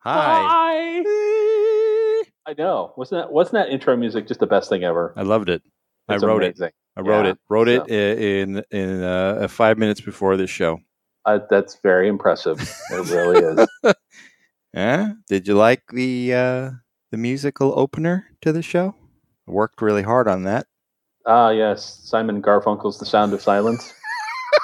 Hi. I know. Wasn't that wasn't that intro music just the best thing ever? I loved it. It's I wrote it. I wrote Yeah, it. Wrote it so- i- in in uh, five minutes before this show. Uh, that's very impressive. It really is. Yeah. Did you like the uh, the musical opener to the show? I worked really hard on that. Ah, yes. Simon Garfunkel's "The Sound of Silence,"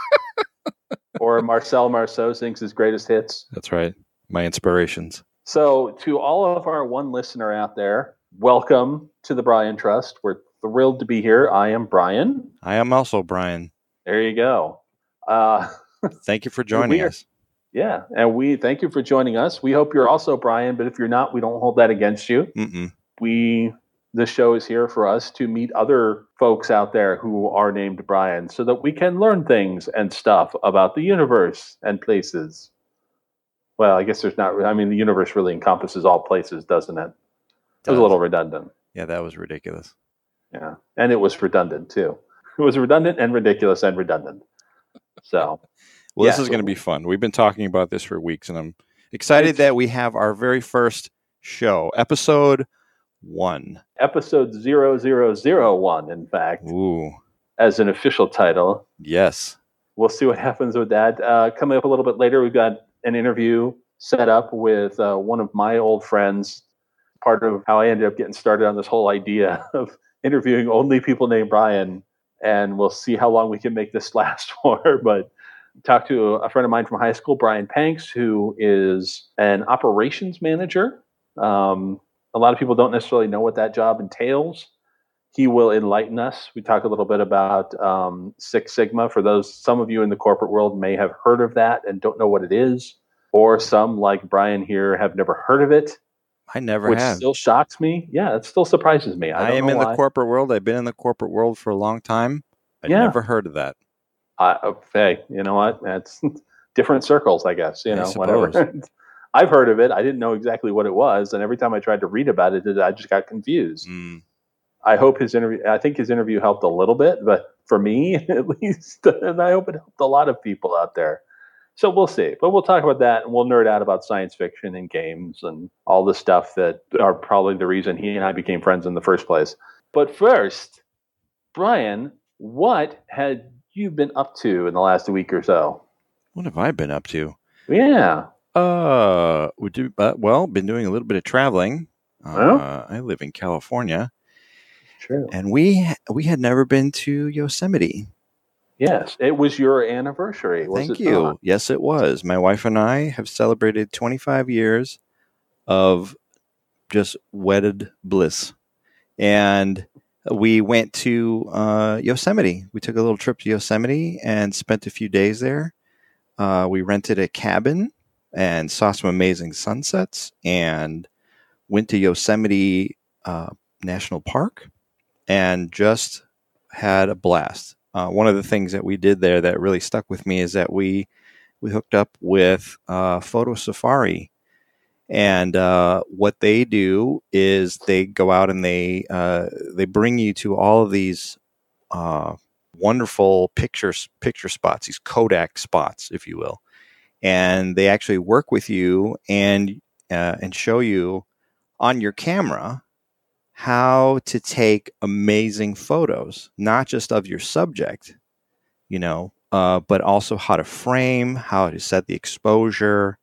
or Marcel Marceau sings his greatest hits. That's right. My inspirations. So, to all of our one listener out there, welcome to the Brian Trust. We're thrilled to be here. I am Brian. I am also Brian. There you go. Uh, Thank you for joining are- us. yeah, and we thank you for joining us. We hope you're also Brian, but if you're not, we don't hold that against you. Mm-mm. we this show is here for us to meet other folks out there who are named Brian so that we can learn things and stuff about the universe and places. Well, I guess there's not I mean the universe really encompasses all places, doesn't it? It was a little redundant. Yeah, that was ridiculous. Yeah. And it was redundant too. It was redundant and ridiculous and redundant. So, Well, this is going to be fun. We've been talking about this for weeks, and I'm excited It's- that we have our very first show, episode one. episode 0001 in fact Ooh, as an official title. yes. we'll see what happens with that. Uh, coming up a little bit later, we've got an interview set up with uh, one of my old friends. Part of how I ended up getting started on this whole idea of interviewing only people named Brian, and we'll see how long we can make this last for. But talked to a friend of mine from high school, Brian Panks, who is an operations manager. Um, a lot of people don't necessarily know what that job entails he will enlighten us. We talk a little bit about um, Six Sigma. For those, some of you in the corporate world may have heard of that and don't know what it is, or some, like Brian here, have never heard of it, I never which have. still shocks me. Yeah, it still surprises me. I, I, am in why. the corporate world. I've been in the corporate world for a long time. I Yeah. never heard of that. I, uh, hey, you know what? That's different circles, I guess. You know, whatever. I've heard of it. I didn't know exactly what it was, and every time I tried to read about it, I just got confused. Mm. I hope his interview. I think his interview helped a little bit, but for me at least, and I hope it helped a lot of people out there. So we'll see, but we'll talk about that, and we'll nerd out about science fiction and games and all the stuff that are probably the reason he and I became friends in the first place. But first, Brian, what had you been up to in the last week or so? What have I been up to? Yeah, Uh, we do, uh, well, been doing a little bit of traveling. Uh, Oh. I live in California, true. and we we had never been to Yosemite. Yes, it was your anniversary. Was Thank you. not? Yes, it was. My wife and I have celebrated 25 years of just wedded bliss. And we went to uh, Yosemite. We took a little trip to Yosemite and spent a few days there. Uh, we rented a cabin and saw some amazing sunsets and went to Yosemite uh, National Park and just had a blast. Uh, one of the things that we did there that really stuck with me is that we we hooked up with uh, Photo Safari, and uh, what they do is they go out and they uh, they bring you to all of these uh, wonderful pictures picture spots, these Kodak spots, if you will, and they actually work with you and uh, and show you on your camera how to take amazing photos, not just of your subject, you know, uh, but also how to frame, how to set the exposure,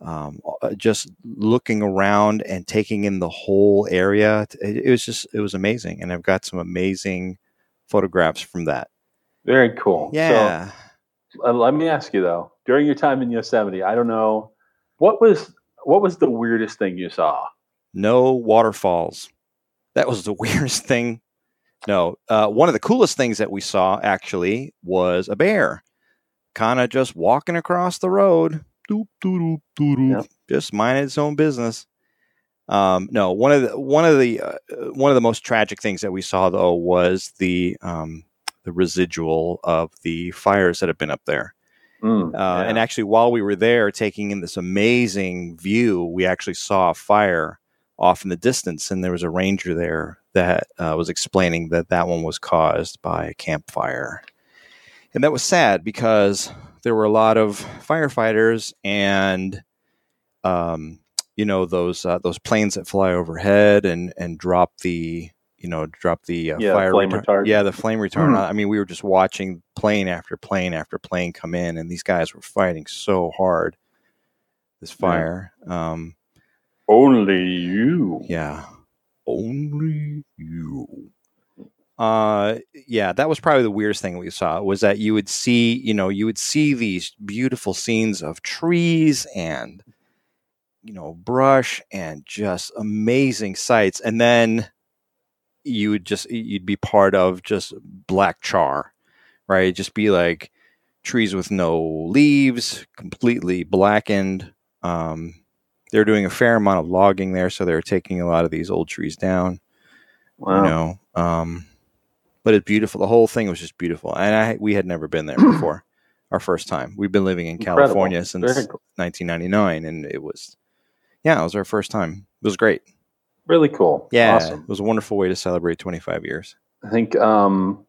um, just looking around and taking in the whole area. It, it was just, it was amazing. And I've got some amazing photographs from that. Very cool. Yeah. So, uh, let me ask you though, during your time in Yosemite, I don't know what was what was the weirdest thing you saw? No waterfalls. That was the weirdest thing. No, uh, one of the coolest things that we saw actually was a bear, kind of just walking across the road, doop, doop, doop, Yep. just minding its own business. Um, no, one of the one of the uh, one of the most tragic things that we saw though was the um, the residual of the fires that have been up there. Mm, Uh, yeah. And actually, while we were there taking in this amazing view, we actually saw a fire off in the distance, and there was a ranger there that uh, was explaining that that one was caused by a campfire. And that was sad because there were a lot of firefighters and um, you know those uh, those planes that fly overhead and and drop the you know drop the uh, Yeah, fire flame retard- Yeah, the flame retardant. Mhm. I mean, we were just watching plane after plane after plane come in, and these guys were fighting so hard. This Yeah. fire. Um, Only you. yeah. Only you. Uh yeah, that was probably the weirdest thing we saw was that you would see, you know, you would see these beautiful scenes of trees and you know, brush and just amazing sights and then you would just you'd be part of just black char, right? Just be like trees with no leaves, completely blackened. Um they're doing a fair amount of logging there, so they're taking a lot of these old trees down. Wow. You know, um, but it's beautiful. The whole thing was just beautiful, and I we had never been there before. Our first time. We've been living in Incredible. California since cool. 1999, and it was, yeah, it was our first time. It was great. Really cool. Yeah, Awesome. it was a wonderful way to celebrate 25 years. I think um,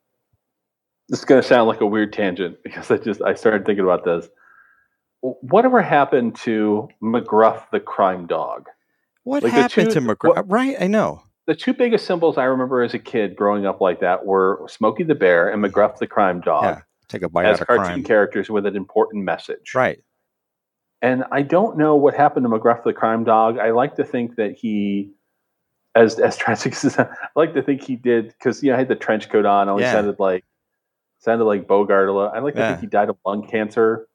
this is going to sound like a weird tangent because I just I started thinking about this. Whatever happened to McGruff the crime dog? What Like happened two- to McGraw? what- right, I know. The two biggest symbols I remember as a kid growing up like that were Smokey the Bear and McGruff the crime dog Yeah, take a bite as out of cartoon crime. characters with an important message. Right. And I don't know what happened to McGruff the crime dog. I like to think that he, as as tragic as I like to think he did because you know I had the trench coat on. Always Yeah. sounded like sounded like Bogart a little. I like to Yeah. think he died of lung cancer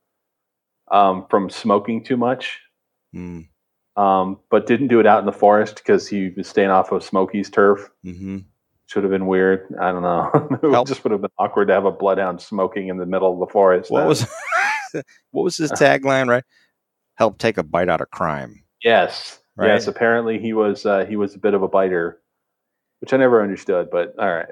um, from smoking too much, Mm, um, but didn't do it out in the forest because he was staying off of Smokey's turf. hmm Should have been weird. I don't know. it Help. just would have been awkward to have a bloodhound smoking in the middle of the forest. What Uh, was what was his tagline? Right, help take a bite out of crime. Yes. Right? Yes. Apparently, he was uh, he was a bit of a biter, which I never understood. But all right,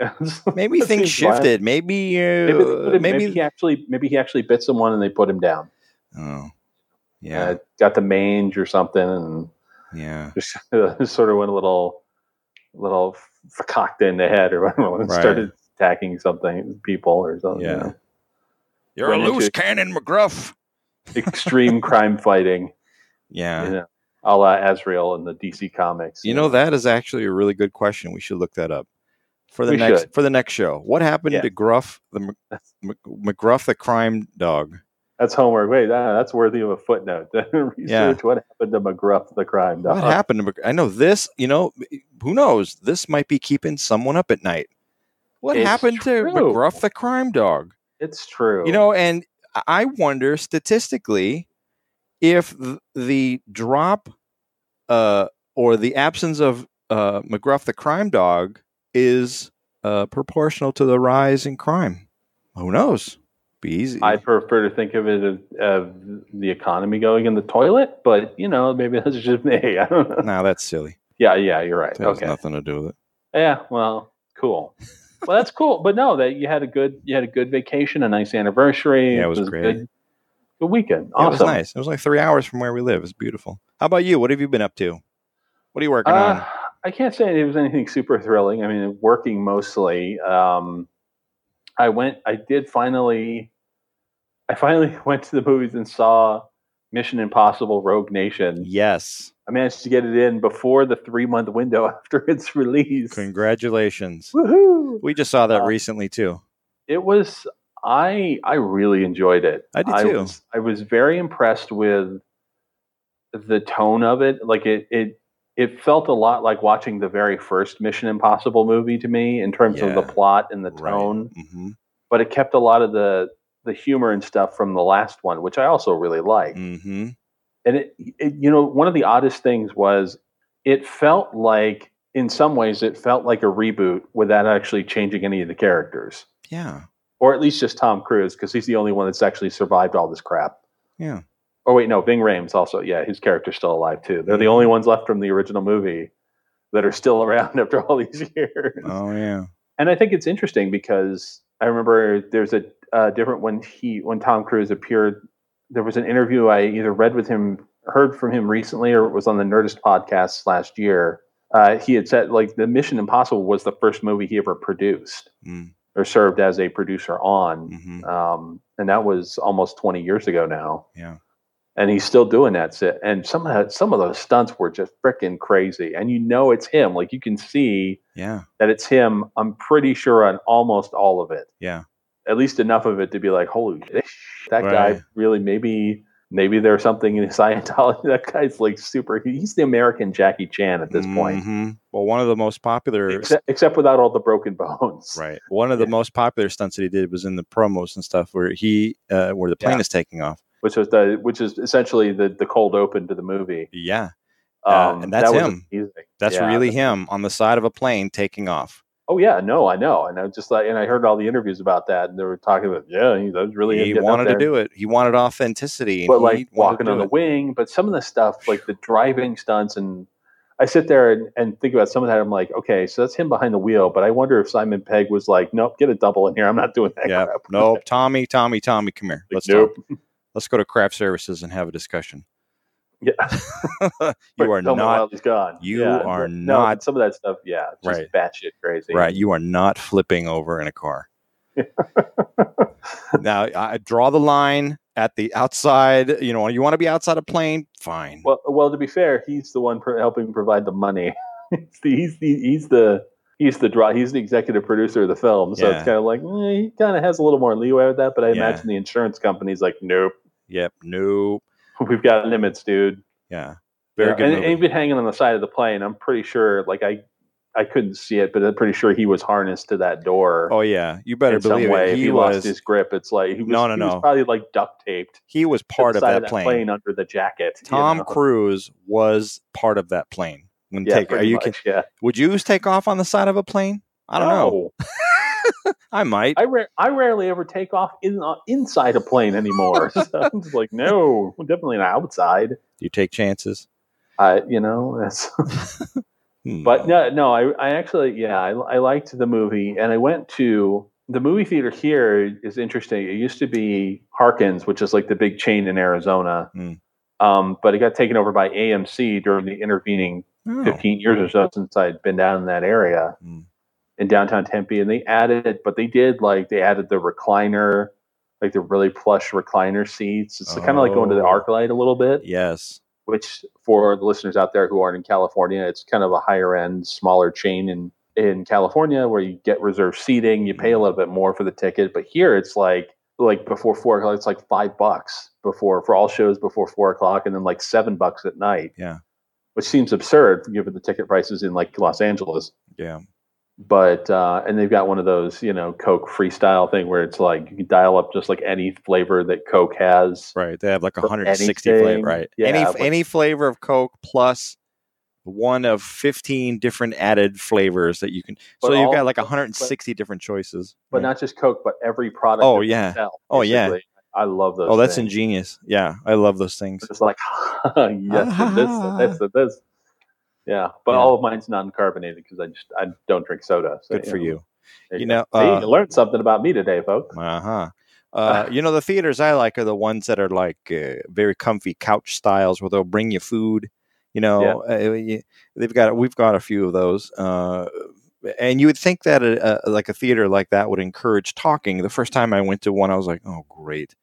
Maybe things shifted. Maybe, uh, Maybe, they put him- maybe, maybe he actually maybe he actually bit someone and they put him down. Oh, yeah, Uh, got the mange or something, and yeah. just sort of went a little little cocked in the head or whatever, and Right. started attacking something people or something. you Yeah. know. You're Went a loose cannon, McGruff. Extreme crime fighting, Yeah. you know, a la Azrael in the DC comics. You know that is actually a really good question. We should look that up for the We next should. for the next show. What happened Yeah. to Gruff the Mc- Mc- McGruff the crime dog? That's homework. Wait, that, that's worthy of a footnote. Research Yeah. what happened to McGruff the crime dog. What happened to I know this. You know, who knows? This might be keeping someone up at night. What It's happened to. McGruff the crime dog? It's true. You know, and I wonder statistically if the drop uh, or the absence of uh, McGruff the crime dog is uh, proportional to the rise in crime. Who knows? Be easy. I prefer to think of it as, of the economy going in the toilet, but you know, maybe that's just me. I don't know. no, that's silly. Yeah, yeah, you're right. That has okay. nothing to do with it. Yeah, well, cool. well, that's cool. But no, that you had a good you had a good vacation, a nice anniversary. Yeah, it was a great. Good, good weekend. Yeah, It was nice. It was like three hours from where we live. It's beautiful. How about you? What have you been up to? What are you working on? Uh, I can't say it was anything super thrilling. I mean, working mostly. Um, I went. I did finally. I finally went to the movies and saw Mission Impossible: Rogue Nation. Yes. I managed to get it in before the three month window after its release. Congratulations. Woohoo! We just saw that Uh, recently too. It was. I I really enjoyed it. I did too. was, I was very impressed with the tone of it. Like it it it felt a lot like watching the very first Mission Impossible movie to me in terms of the plot and the Right. tone. hmm But it kept a lot of the the humor and stuff from the last one, which I also really liked. hmm And it, it you know one of the oddest things was it felt like in some ways it felt like a reboot without actually changing any of the characters Yeah. or at least just Tom Cruise because he's the only one that's actually survived all this crap. Yeah. Oh wait, no, Ving Rhames also. Yeah, his character's still alive too. They're the only ones left from the original movie that are still around after all these years. Oh yeah. And I think it's interesting because I remember there's a uh, different when he when Tom Cruise appeared. There was an interview I either read with him, heard from him recently, or it was on the Nerdist podcast last year. Uh, he had said like the Mission Impossible was the first movie he ever produced Mm. or served as a producer on hmm um, and that was almost 20 years ago now. Yeah. And he's still doing that. And some of that, some of those stunts were just freaking crazy, and you know it's him. Like you can see Yeah. that it's him. I'm pretty sure on almost all of it. Yeah. At least enough of it to be like, holy, shit, that Right. guy really maybe. Maybe there's something in Scientology. That guy's like super. He's the American Jackie Chan at this point, Mhm. Well, one of the most popular except, except without all the broken bones. Right. One of the Yeah. most popular stunts that he did was in the promos and stuff where he uh, where the plane Yeah. is taking off. Which was the which is essentially the the cold open to the movie. Yeah. Uh, and that's that him. amazing. That's Yeah. really him on the side of a plane taking off. Oh yeah, no, I know, and I just like, and I heard all the interviews about that, and they were talking about, yeah, he that was really he wanted to do it. He wanted authenticity. but like walking on the it. wing. But some of the stuff, like the driving stunts, and I sit there and, and think about some of that. I'm like, okay, so that's him behind the wheel. But I wonder if Simon Pegg was like, nope, get a double in here. I'm not doing that. Yeah. crap. No, Tommy, Tommy, Tommy, come here. Like, Let's nope. talk. Let's go to craft services and have a discussion. Yeah, you are Tell me while not he's gone. you Yeah, are no, not- some of that stuff, yeah, just Right. batshit crazy. right. You are not flipping over in a car. now, I draw the line at the outside. You know, you want to be outside a plane? Fine. Well, well, to be fair, he's the one pro- helping provide the money. he's, the, he's the he's the he's the draw. He's the executive producer of the film, so Yeah. it's kind of like eh, he kind of has a little more leeway with that. But I Yeah. imagine the insurance company's like, nope, Yep. Nope. we've got limits, dude. Yeah. Very Yeah, good. and, movie. and even hanging on the side of the plane, I'm pretty sure. Like I, I couldn't see it, but I'm pretty sure he was harnessed to that door. oh yeah. You better believe way, it. if He, he was. lost his grip, it's like he was, No, no, he was no. probably like duct taped. he was part of that, of plane. under the jacket. you Tom know? Cruise was part of that plane. When Yeah, take, are you? much, yeah. Would you take off on the side of a plane? I don't know. I might. I ra- I rarely ever take off in uh, inside a plane anymore. so I'm just like, no, definitely not outside. you take chances. I, you know, that's. Hmm. but no, no, I, I actually, yeah, I, I liked the movie, and I went to the movie theater here. Is interesting. It used to be Harkins, which is like the big chain in Arizona, Hmm. um, but it got taken over by AMC during the intervening Oh. 15 years or so since I'd been down in that area Hmm. In downtown Tempe. And they added, but they did like, they added the recliner, like the really plush recliner seats. It's kind of like going to the Oh. Arclight a little bit, Yes. which for the listeners out there who aren't in California, it's kind of a higher end, smaller chain in, in California where you get reserved seating, you pay a mm. little bit more for the ticket. But here it's like, like before four o'clock, it's like five bucks before for all shows before four o'clock, and then like seven bucks at night Yeah. which seems absurd given the ticket prices in like Los Angeles. Yeah. But uh, and they've got one of those, you know, Coke freestyle thing where it's like you can dial up just like any flavor that Coke has. Right. They have like 160 anything, flavor. Right. yeah, any but- any flavor of Coke plus one of 15 different added flavors that you can. So But you've all- got like but- 160 different choices. But Right. not just Coke, but every product. Oh, yeah. sell, Oh, yeah. I love those. oh, that's things. ingenious. Yeah, I love those things. It's like yes, this, this, this. Yeah, but Yeah. all of mine's non-carbonated because I just I don't drink soda. So, Good for you. there You go. know, uh, you learned something about me today, folks. Uh-huh. Uh You know, the theaters I like are the ones that are like uh, very comfy couch styles where they'll bring you food. You know, uh, they've got we've got a few of those. Uh, and you would think that a, a, like a theater like that would encourage talking. The first time I went to one, I was like, "Oh, great!"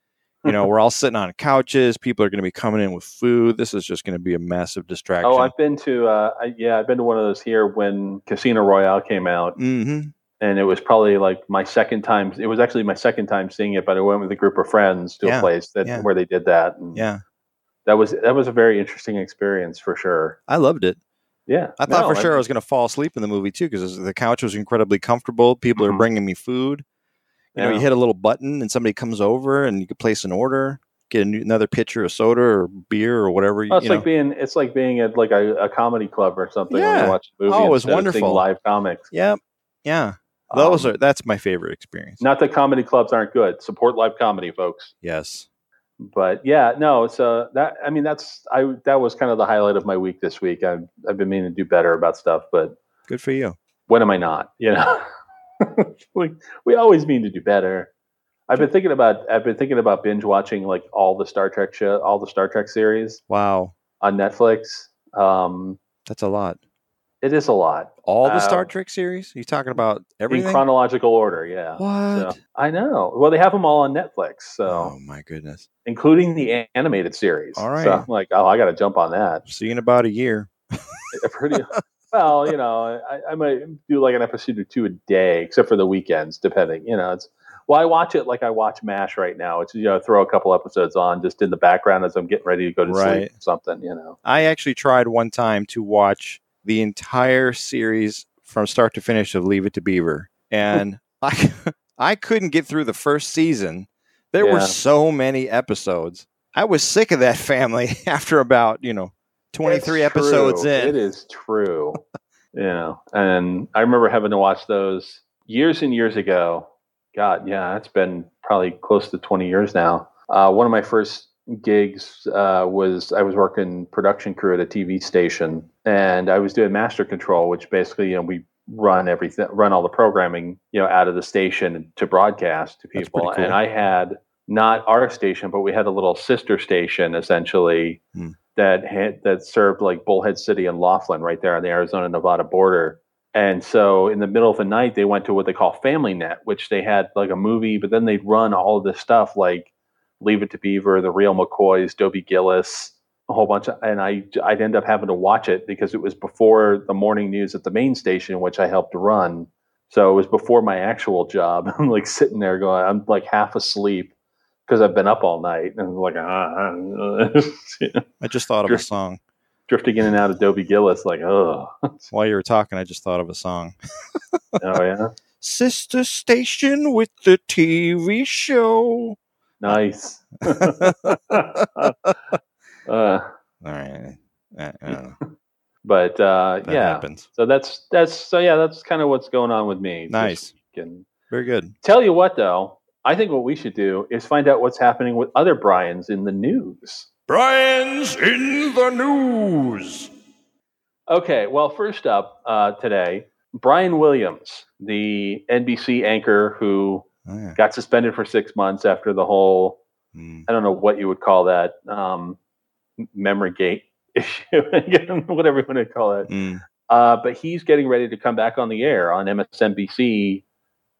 You know, we're all sitting on couches. People are going to be coming in with food. This is just going to be a massive distraction. Oh, I've been to uh, I, yeah, I've been to one of those here when Casino Royale came out, mm-hmm. and it was probably like my second time. It was actually my second time seeing it, but I went with a group of friends to Yeah, a place that yeah. where they did that. And Yeah, that was that was a very interesting experience for sure. I loved it. Yeah, I thought No, for sure I was going to fall asleep in the movie too because the couch was incredibly comfortable. People are Mhm. bringing me food. You know, you hit a little button and somebody comes over and you can place an order, get a new, another pitcher of soda or beer or whatever. Oh, it's you like know. being it's like being at like a, a comedy club or something when Yeah. you watch a movie. Oh, it was instead of seeing wonderful. live comics. Yep. Yeah. Those Um, are that's my favorite experience. not that comedy clubs aren't good. Support live comedy, folks. yes. But yeah, no. So that I mean that's I that was kind of the highlight of my week this week. I've I've been meaning to do better about stuff, but Good for you. when am I not? You know, we we always mean to do better. I've been thinking about I've been thinking about binge watching like all the Star Trek show, all the Star Trek series Wow. on Netflix. Um, That's a lot. It is a lot. All the Star Uh, Trek series? You talking about everything? In chronological order, yeah. what? So, I know. Well, they have them all on Netflix, so Oh my goodness. including the animated series. All right. So I'm like, oh, I got to jump on that. See you in about a year. Pretty well, you know. I, I might do like an episode or two a day, except for the weekends, depending. You know, it's well, I watch it like I watch Mash right now. It's you know, throw a couple episodes on just in the background as I'm getting ready to go to Right. sleep. Or something, you know. I actually tried one time to watch the entire series from start to finish of Leave It to Beaver, and I I couldn't get through the first season. There were so many episodes. I was sick of that family after about you know twenty three It's episodes true. in. It is true. yeah. And I remember having to watch those years and years ago. God, yeah, it's been probably close to 20 years now. Uh, one of my first gigs uh, was I was working production crew at a TV station, and I was doing master control, which basically, you know, we run everything, run all the programming, you know, out of the station to broadcast to people. cool. And I had not our station, but we had a little sister station essentially Hmm. That had that served like Bullhead City and Laughlin right there on the Arizona Nevada border. And so in the middle of the night, they went to what they call Family Net, which they had like a movie, but then they'd run all of this stuff like Leave It to Beaver, The Real McCoys, Dobie Gillis, a whole bunch of, and I I'd end up having to watch it because it was before the morning news at the main station, which I helped run. So it was before my actual job. I'm like sitting there going, I'm like half asleep because I've been up all night and I'm like, ah, I just thought of a song drifting in and out of Dobie Gillis, like, oh, while you were talking. I just thought of a song. oh yeah, Sister station with the TV show. nice. uh, All right, don't know. but uh, yeah, happens. so that's that's so yeah, that's kind of what's going on with me. Nice. Very good. tell you what, though, I think what we should do is find out what's happening with other Brian's in the news. Brian's in the news. Okay, well, first up uh, today, Brian Williams, the NBC anchor who Oh, yeah. got suspended for six months after the whole Mm. I don't know what you would call that um, memory gate issue, whatever you want to call it. Mm. Uh, but he's getting ready to come back on the air on MSNBC.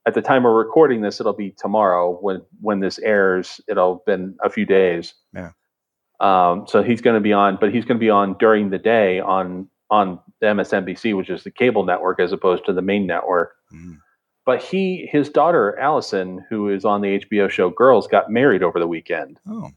At the time we're recording this, it'll be tomorrow. When when this airs, it'll have been a few days. Yeah. Um, so he's going to be on, but he's going to be on during the day on on the MSNBC, which is the cable network, as opposed to the main network. Mm. But he, his daughter Allison, who is on the HBO show Girls, got married over the weekend. Oh,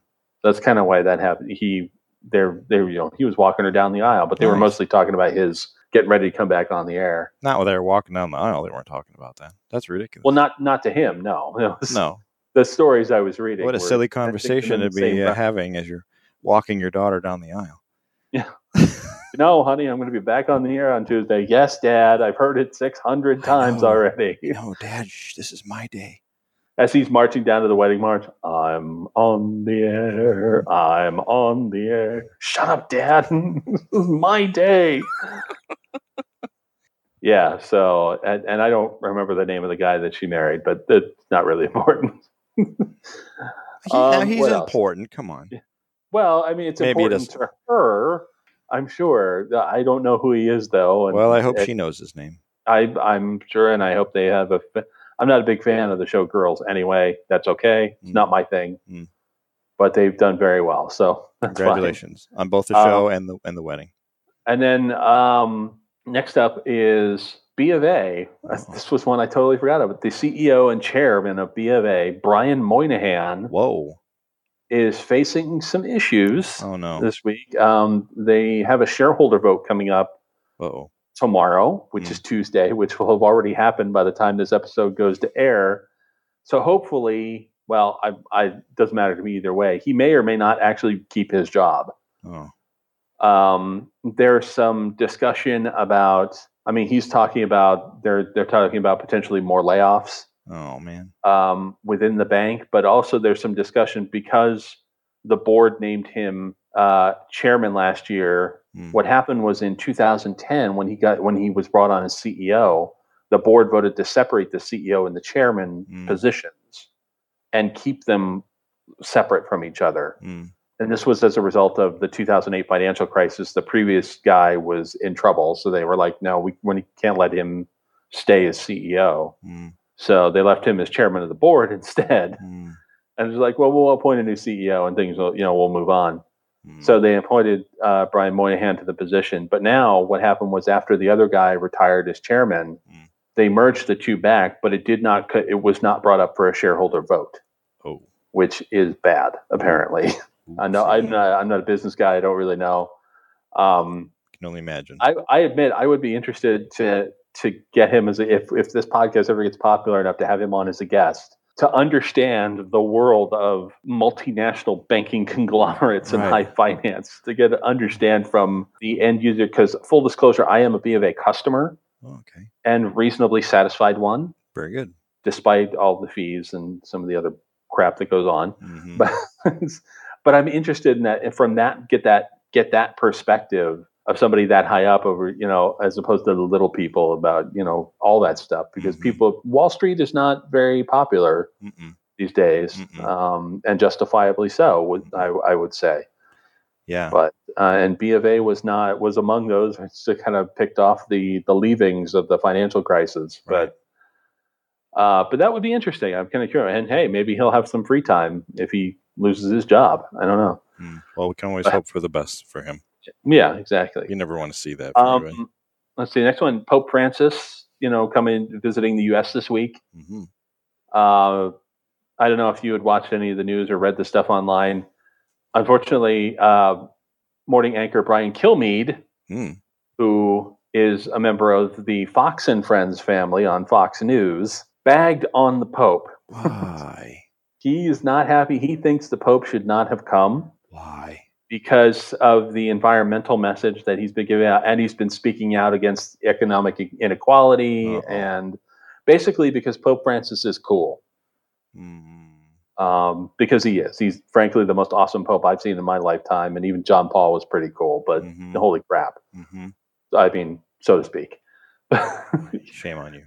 That's kind of why that happened. He, they're, they, you know, he was walking her down the aisle, but they were mostly talking about his getting ready to come back on the air. not while they were walking down the aisle. They weren't talking about that. That's ridiculous. Well, not not to him, no. no. no. The stories I was reading. What a were- silly I think them conversation to be uh, having as you're walking your daughter down the aisle. Yeah. No, honey, I'm going to be back on the air on Tuesday. Yes, Dad, I've heard it 600 times already. No, Dad, shh, this is my day. As he's marching down to the wedding march, I'm on the air. I'm on the air. Shut up, Dad. this is my day. yeah. So, and, and I don't remember the name of the guy that she married, but it's not really important. He, Um, he's else? important. Come on. well, I mean, it's Maybe important is. to her. I'm sure. I don't know who he is, though. Well, I hope it- she knows his name. I, I'm sure, and I hope they have a. I'm not a big fan of the show Girls anyway. That's okay. It's Mm. not my thing, Mm. but they've done very well. So that's fine. Congratulations on both the Um, show and the and the wedding. And then um, next up is B of A. Oh. This was one I totally forgot about. The CEO and chairman of B of A, Brian Moynihan, Whoa! is facing some issues Oh no! this week. Um, they have a shareholder vote coming up Whoa! Tomorrow, which Mm. is Tuesday, which will have already happened by the time this episode goes to air. So hopefully, well, I, I doesn't matter to me either way. He may or may not actually keep his job. Oh, Um, there's some discussion about. I mean, he's talking about they're they're talking about potentially more layoffs oh man! um, within the bank, but also there's some discussion because the board named him uh, chairman last year. Hmm. What happened was in 2010 when he got when he was brought on as CEO, the board voted to separate the CEO and the chairman Hmm. positions and keep them separate from each other. Mm. and this was as a result of the 2008 financial crisis. The previous guy was in trouble, so they were like, "No, we, we can't let him stay as CEO." Mm, So they left him as chairman of the board instead. mm, And it's like, "Well, we'll appoint a new CEO, and things will, you know, we'll move on." Mm. So they appointed uh, Brian Moynihan to the position. But now what happened was after the other guy retired as chairman, Mm. they merged the two back, but it did not. It was not brought up for a shareholder vote, oh, which is bad. Apparently, I know I'm not. I'm not a business guy. I don't really know. Um, can only imagine. I, I admit I would be interested to to get him as a, if if this podcast ever gets popular enough to have him on as a guest to understand the world of multinational banking conglomerates and Right. high finance to get to understand from the end user because full disclosure I am a B of A customer Oh, okay, and reasonably satisfied one very good. despite all the fees and some of the other crap that goes on Mhm. but but I'm interested in that and from that get that get that perspective of somebody that high up over you know as opposed to the little people about you know all that stuff because Mhm. people Wall Street is not very popular Mm-mm. these days um, and justifiably so would I, I would say Yeah, but uh, and B of A was not was among those it's kind of picked off the the leavings of the financial crisis Right. but uh, but that would be interesting I'm kind of curious and hey maybe he'll have some free time if he loses his job I don't know Mm. well, we can always But- hope for the best for him. Yeah, exactly. You never want to see that. Um, let's see. Next one, Pope Francis. You know, coming visiting the U.S. this week. hmm Uh, I don't know if you had watched any of the news or read the stuff online. Unfortunately, uh, morning anchor Brian Kilmeade, Mm. who is a member of the Fox and Friends family on Fox News, bagged on the Pope. Why? He is not happy. He thinks the Pope should not have come. Why? Because of the environmental message that he's been giving out, and he's been speaking out against economic inequality, Uh-oh. and basically because Pope Francis is cool. Mm. Um, because he is. He's frankly the most awesome Pope I've seen in my lifetime, and even John Paul was pretty cool. But Mhm. holy crap! hmm I mean, so to speak. Shame on you.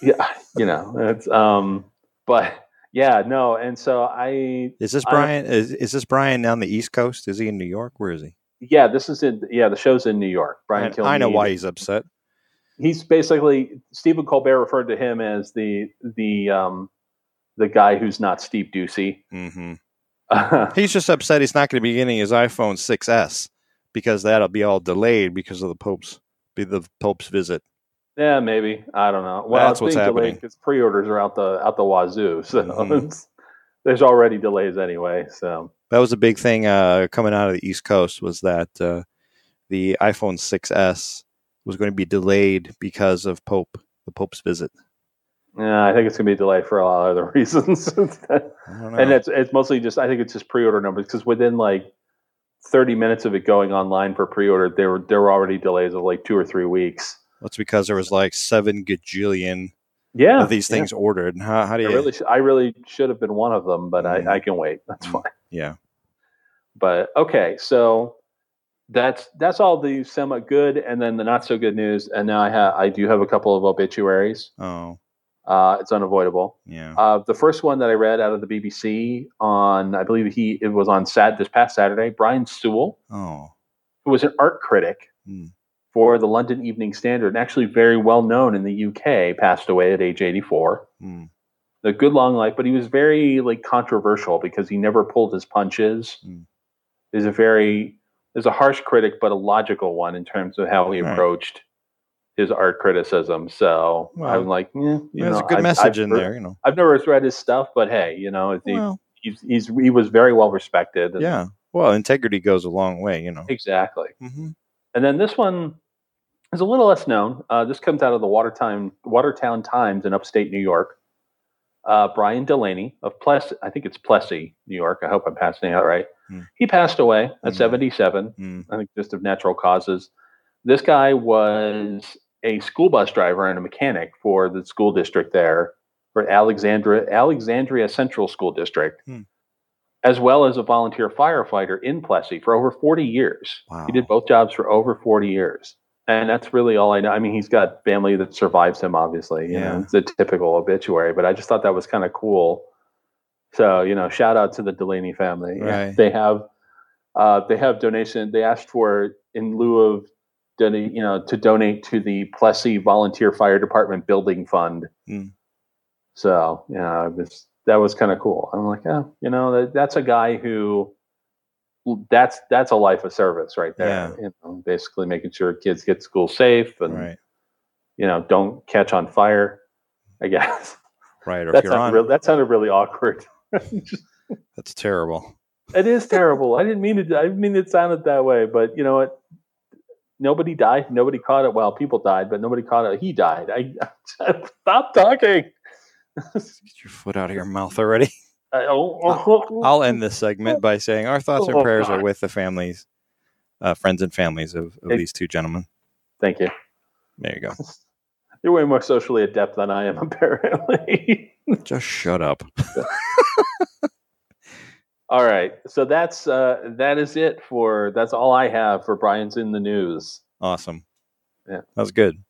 yeah, you know, it's um, but yeah, no, and so I Is this I- Brian? Is, is this Brian down the East Coast? Is he in New York? Where is he? yeah, this is in yeah, the show's in New York. Brian I, I know why he's upset. he's basically Stephen Colbert referred to him as the the um, the guy who's not Steve Doocy. hmm yeah, He's just upset he's not going to be getting his iPhone 6s because that'll be all delayed because of the Pope's be the Pope's visit. Maybe I don't know. Well, That's what's happening. because pre-orders are out the out the wazoo, so Mhm. there's already delays anyway. So That was a big thing uh, coming out of the East Coast was that uh, the iPhone 6s was going to be delayed because of Pope the Pope's visit. yeah, I think it's gonna be delayed for a lot of other reasons, I don't know. and it's it's mostly just I think it's just pre-order numbers because within like. 30 minutes of it going online for pre-order there were there were already delays of like two or three weeks That's because there was like seven gajillion yeah of these yeah. things ordered. How, how do I you? really, sh- I really should have been one of them, but Mhm. I, I can wait. That's Mhm. fine. yeah. But okay, so that's that's all the semi good, and then the not so good news. And now I have I do have a couple of obituaries. Oh, Uh, it's unavoidable. yeah. Uh, the first one that I read out of the BBC on I believe he it was on Sat this past Saturday. Brian Sewell, Oh, who was an art critic Hmm. For the London Evening Standard, actually very well known in the UK, passed away at age eighty four. mm, a good long life, but he was very like controversial because he never pulled his punches. Mm. He's a very there's a harsh critic, but a logical one in terms of how he Right. approached his art criticism. So Well, I'm like, yeah, you there's know, a good I've- message I've in heard- there, you know. I've never read his stuff, but hey, you know, he, Well, he's, he's he was very well respected. and- yeah. Well, integrity goes a long way, you know. exactly. hmm And then this one is a little less known. Uh, this comes out of the Watertown Watertown Times in upstate New York. Uh, Brian Delaney of Plessis, I think it's Plessis, New York. I hope I'm passing it out right. Hmm. He passed away at Hmm. 77. Mm, I think just of natural causes. This guy was a school bus driver and a mechanic for the school district there, for Alexandria Alexandria Central School District, Hmm. as well as a volunteer firefighter in Plessis for over 40 years. wow. He did both jobs for over 40 years. And that's really all I know. I mean, he's got family that survives him, obviously. You Yeah. know, it's a typical obituary, but I just thought that was kind of cool. So, you know, shout out to the Delaney family. Right. They have uh, they have donation. They asked for in lieu of you know, to donate to the Plessis Volunteer Fire Department Building Fund. Mm. So yeah, it was, that was kind of cool. I'm like, yeah, you know, that, that's a guy who that's that's a life of service right there. Yeah. You know, basically making sure kids get school safe and Right. you know don't catch on fire. I guess Right. Or if that you're sounded, on, real, that sounded really awkward. that's terrible. it is terrible. I didn't mean it. I didn't mean it sounded that way, but you know what? Nobody died. Nobody caught it. Well, people died, but nobody caught it. He died. I stop talking. Get your foot out of your mouth already. I, oh, oh, I'll end this segment by saying our thoughts and Oh, prayers are with the families, uh, friends and families of, of these two gentlemen. Thank you. There you go. You're way more socially adept than I am, apparently. Just shut up. all right, so that's uh, that is it for that's all I have for Brian's in the news. Awesome. Yeah. That was good.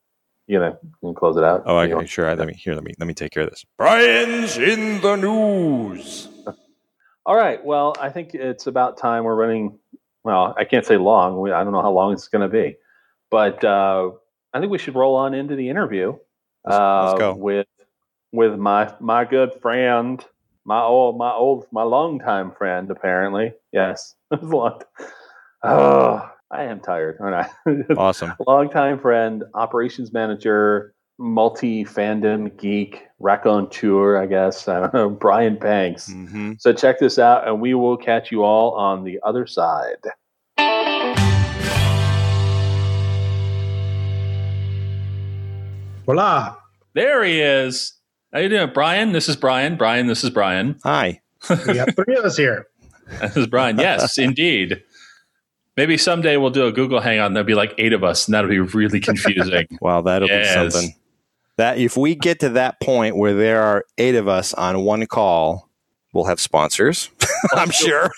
You know, you can close it out. Oh, I okay, sure. Let me here. Let me let me take care of this. Brian's in the news. All right. Well, I think it's about time we're running. Well, I can't say long. We, I don't know how long it's going to be, but uh, I think we should roll on into the interview. Let's- let's uh, go. with with my my good friend, my old my old my longtime friend. Apparently, yes, Long- oh, I am tired, aren't I? Awesome. longtime friend, operations manager, multi fandom geek, raconteur, I guess. I don't know, Brian Panks. hmm So check this out, and we will catch you all on the other side. Voila. There he is. How you doing, Brian? This is Brian. Brian, this is Brian. Hi. We have three of us here. This is Brian. Yes, indeed. Maybe someday we'll do a Google Hangout and there'll be like eight of us, and that'll be really confusing. Wow, that'll Yes. be something. That if we get to that point where there are eight of us on one call, we'll have sponsors. I'm sure.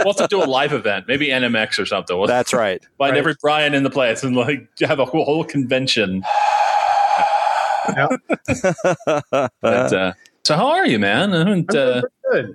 we'll have to do a live event, maybe NMX or something. We'll That's right. find right. every Brian in the place and like have a whole, whole convention. But, uh, so how are you, man? I haven't, I'm uh, doing good.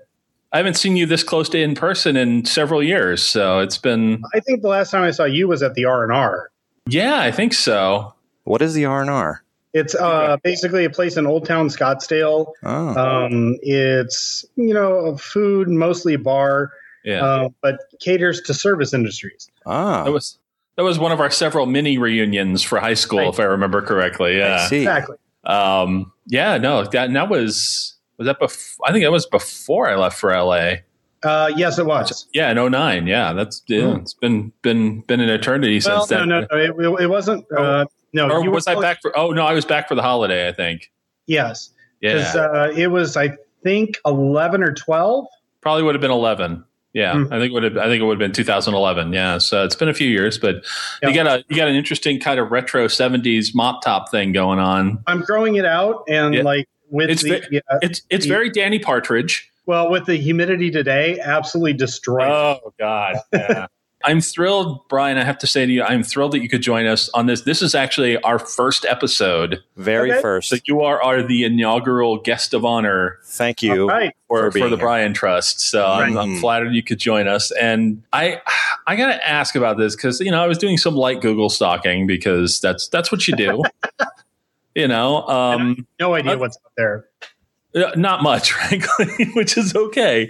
I haven't seen you this close to in person in several years, so it's been I think the last time I saw you was at the R and R. yeah, I think so. what is the R and R? It's uh, basically a place in Old Town Scottsdale. Oh, Um, it's you know a food, mostly a bar, Yeah, uh, but caters to service industries. ah, that was that was one of our several mini reunions for high school, Right. if I remember correctly. I Yeah, see. Exactly. um, yeah, no, that that was was that before? I think that was before I left for LA. Uh, yes, it was. Yeah, in 09. Yeah, that's yeah, Hmm. it's been been been an eternity Well, since no, then. no, no, it, it wasn't. Uh, no, Or you was I back for? Oh no, I was back for the holiday. I think. Yes, Yeah, because uh, it was. I think eleven or twelve. probably would have been 11. Yeah, Hmm. I think it would have. I think it would have been 2011. Yeah, so it's been a few years, but Yeah. you got a you got an interesting kind of retro 70s mop top thing going on. I'm growing it out, and Yeah. like with It's the ve- uh, It's it's Yeah. very Danny Partridge. well, with the humidity today, absolutely destroyed. Oh God. Yeah. I'm thrilled, Brian. I have to say to you, I'm thrilled that you could join us on this. This is actually our first episode. very Okay. first. So you are, are the inaugural guest of honor Thank you. All right. for, For for the here. Brian Trust. So I'm, I'm flattered you could join us. And I I got to ask about this because you know I was doing some light Google stalking because that's that's what you do. you know, um, No idea Uh, what's up there. uh, not much, frankly, which is okay.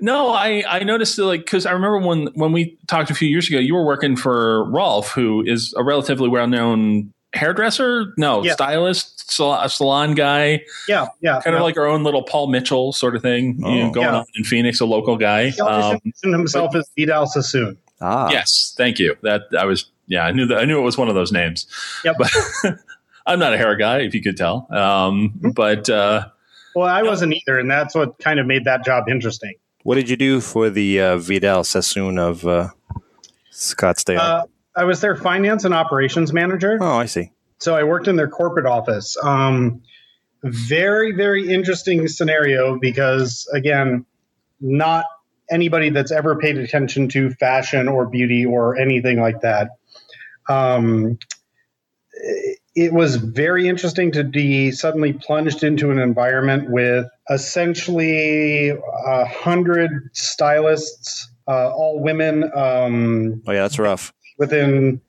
No, I I noticed that, like because I remember when when we talked a few years ago, you were working for Rolf, who is a relatively well known hairdresser, no Yeah. stylist, sal- salon guy, Yeah, yeah. kind of like our own little Paul Mitchell sort of thing, you know, Oh. going Yeah. on in Phoenix, a local guy. He Um, introduced himself as Vidal Sassoon. Ah, yes, thank you. That I was, yeah, I knew that. I knew it was one of those names. Yep. But I'm not a hair guy, if you could tell. Um, Mm-hmm. but uh, Well, I wasn't either, and that's what kind of made that job interesting. What did you do for the uh, Vidal Sassoon of uh, Scottsdale? Uh, I was their finance and operations manager, oh, I see. so I worked in their corporate office. Um, very, very interesting scenario because, again, not anybody that's ever paid attention to fashion or beauty or anything like that. Um, it was very interesting to be suddenly plunged into an environment with essentially a hundred stylists uh, all women um, Oh yeah, that's rough. within